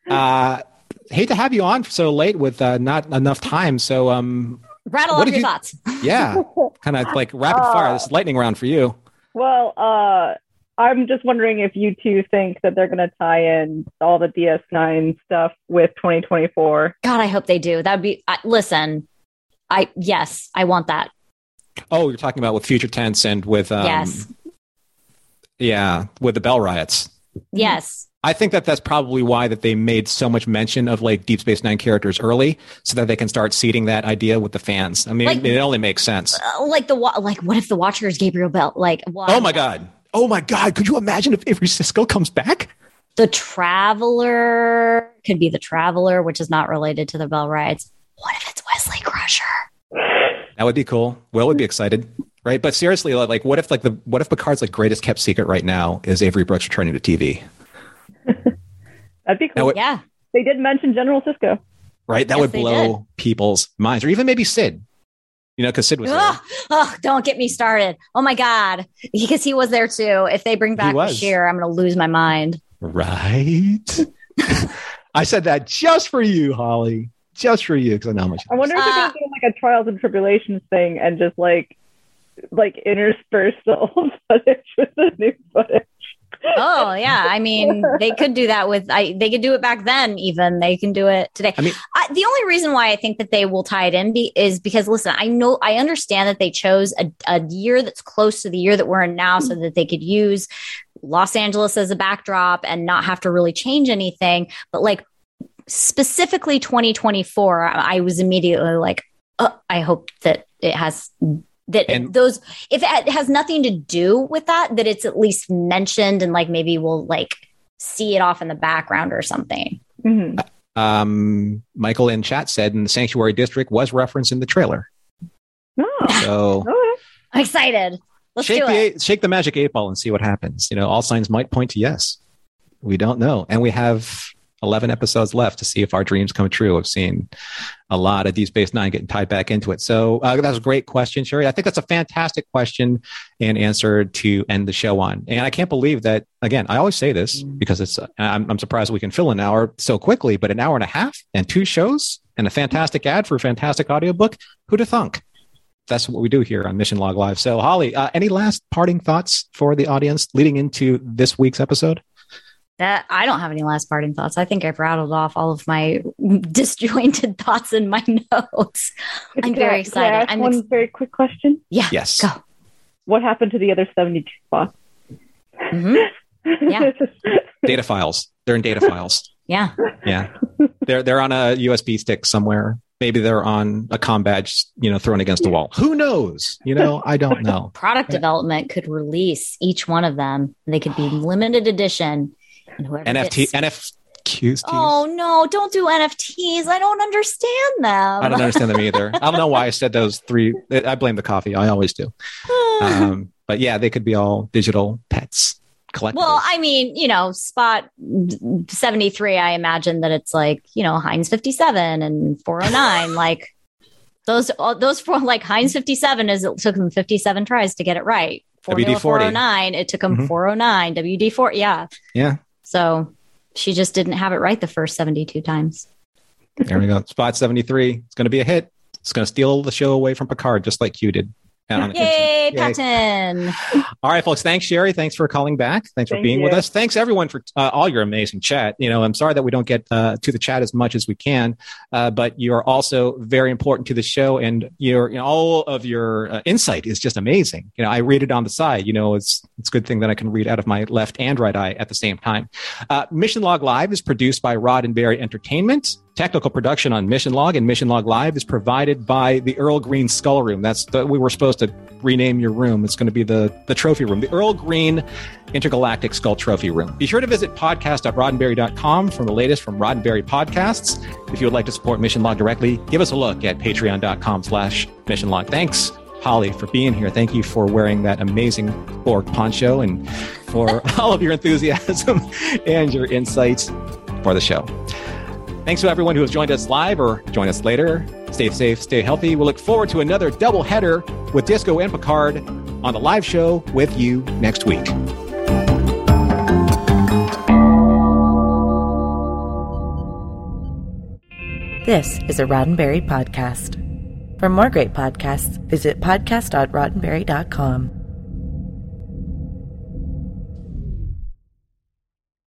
S2: Uh, hate to have you on so late with uh, not enough time. So, um,
S3: Rattle
S2: What
S3: off your
S2: you-
S3: thoughts.
S2: yeah, kind of like rapid fire. This is lightning round for you.
S7: Well, uh, I'm just wondering if you two think that they're going to tie in all the DS9 stuff with 2024.
S3: God, I hope they do. That would be. I listen, I yes, I want that.
S2: Oh, you're talking about with future tense and with um,
S3: yes,
S2: yeah, with the Bell riots.
S3: yes.
S2: I think that that's probably why that they made so much mention of like Deep Space Nine characters early, so that they can start seeding that idea with the fans. I mean,
S3: Like-
S2: it, only makes sense.
S3: Uh, like the like, what if the Watcher is Gabriel Bell? Like, why?
S2: Oh my god! Oh my god! Could you imagine if Avery Sisko comes back?
S3: The Traveler could be the Traveler, which is not related to the Bell riots. What if it's Wesley Crusher?
S2: That would be cool. Will would be excited, right? But seriously, like, like, what if like the what if Picard's like greatest kept secret right now is Avery Brooks returning to TV?
S7: That'd be
S2: That
S7: cool.
S2: would-
S3: Yeah,
S7: They did mention General Sisko.
S2: Right? That
S3: Yes,
S2: would blow people's minds, or even maybe Sid. You know, because Sid was there.
S3: Ugh, ugh, don't get me started. Oh my god, because he was there too. If they bring back
S2: was.
S3: Bashir, I'm going to lose my mind.
S2: Right? I said that just for you, Holly. Just for you, because I know how much.
S7: I wonder if they're
S3: Uh,
S7: going to do like a trials and tribulations thing and just like like intersperse the old footage with the new footage.
S3: Oh yeah, I mean they could do that with I. They could do it back then. Even they can do it today.
S2: I mean-
S3: I, the only reason why I think that they will tie it in be, is because listen, I know I understand that they chose a, a year that's close to the year that we're in now, so that they could use Los Angeles as a backdrop and not have to really change anything. But like specifically 2024, I, was immediately like, oh, I hope that it has that
S2: And-
S3: those if it has nothing to do with that that it's at least mentioned and like maybe we'll like see it off in the background or something
S7: Mhm.
S2: Um, Michael in chat said, and the sanctuary district was referenced in the trailer.
S7: Oh,
S2: So
S7: okay.
S3: i'm excited let's
S2: shake
S3: do
S2: the
S3: it
S2: eight, shake the magic eight ball and see what happens. You know, all signs might point to yes. We don't know, and we have eleven episodes left to see if our dreams come true. Of seeing a lot of Deep Space Nine getting tied back into it. So uh, that's a great question, Sherry. I think that's a fantastic question and answer to end the show on. And I can't believe that. Again, I always say this because it's. I'm, I'm surprised we can fill an hour so quickly, but an hour and a half and two shows and a fantastic ad for a fantastic audiobook. Who'd have thunk? that's what we do here on Mission Log Live. So, Holly, uh, any last parting thoughts for the audience leading into this week's episode?
S3: That i don't have any last parting thoughts i think i've rattled off all of my disjointed thoughts in my notes I'm
S7: Can
S3: very
S7: I-
S3: excited.
S7: Can I ask
S3: I'm
S7: one
S3: ex-
S7: very quick question.
S3: yeah
S2: Yes.
S3: go
S7: What happened to the other 72 spots?
S3: Mhm. Yeah.
S2: Data files. They're in data files.
S3: yeah
S2: Yeah. They're they're on a USB stick somewhere. Maybe they're on a com badge, you know, thrown against the wall. Who knows? You know, I don't know.
S3: product development could release each one of them they could be limited edition and
S2: NFT.
S3: Oh no, don't do NFTs. I don't understand them.
S2: I don't understand them either. I don't know why I said those three. I blame the coffee. I always do. Um, but yeah, they could be all digital pets. Collectibles.
S3: well, I mean, you know, spot 73, I imagine that it's like, you know, Heinz 57 and 409. like those, those four, like Heinz 57 is it took them 57 tries to get it right. Formula
S2: WD-40.
S3: 409, it took them
S2: Mhm.
S3: 409. WD 4, yeah.
S2: yeah.
S3: So she just didn't have it right the first 72 times.
S2: There we go. Spot 73. It's going to be a hit. It's going to steal the show away from Picard, just like you did. On
S3: Yay,
S2: Yay.
S3: Patton.
S2: All right, folks. Thanks, Sherry. Thanks for calling back. Thanks for
S7: Thank
S2: being
S7: you.
S2: with us. Thanks, everyone, for uh, all your amazing chat. You know, I'm sorry that we don't get uh, to the chat as much as we can, uh, but you're also very important to the show, and your you know, all of your uh, insight is just amazing. You know, I read it on the side. You know, it's it's a good thing that I can read out of my left and right eye at the same time. Uh, Mission Log Live is produced by Roddenberry Entertainment. Technical production on Mission Log and Mission Log Live is provided by the Earl Green Skull Room. That's the, we were supposed to rename your room. It's going to be the the trophy room, the Earl Green Intergalactic Skull Trophy Room. Be sure to visit podcast.roddenberry.com for the latest from Roddenberry podcasts. If you would like to support Mission Log directly, give us a look at patreon.com slash mission log. Thanks, Holly, for being here. Thank you for wearing that amazing Borg poncho and for all of your enthusiasm and your insights for the show. Thanks to everyone who has joined us live or join us later. Stay safe, stay healthy. We'll look forward to another double header with Disco and Picard on the live show with you next week.
S1: This is a Roddenberry podcast. For more great podcasts, visit podcast.roddenberry.com.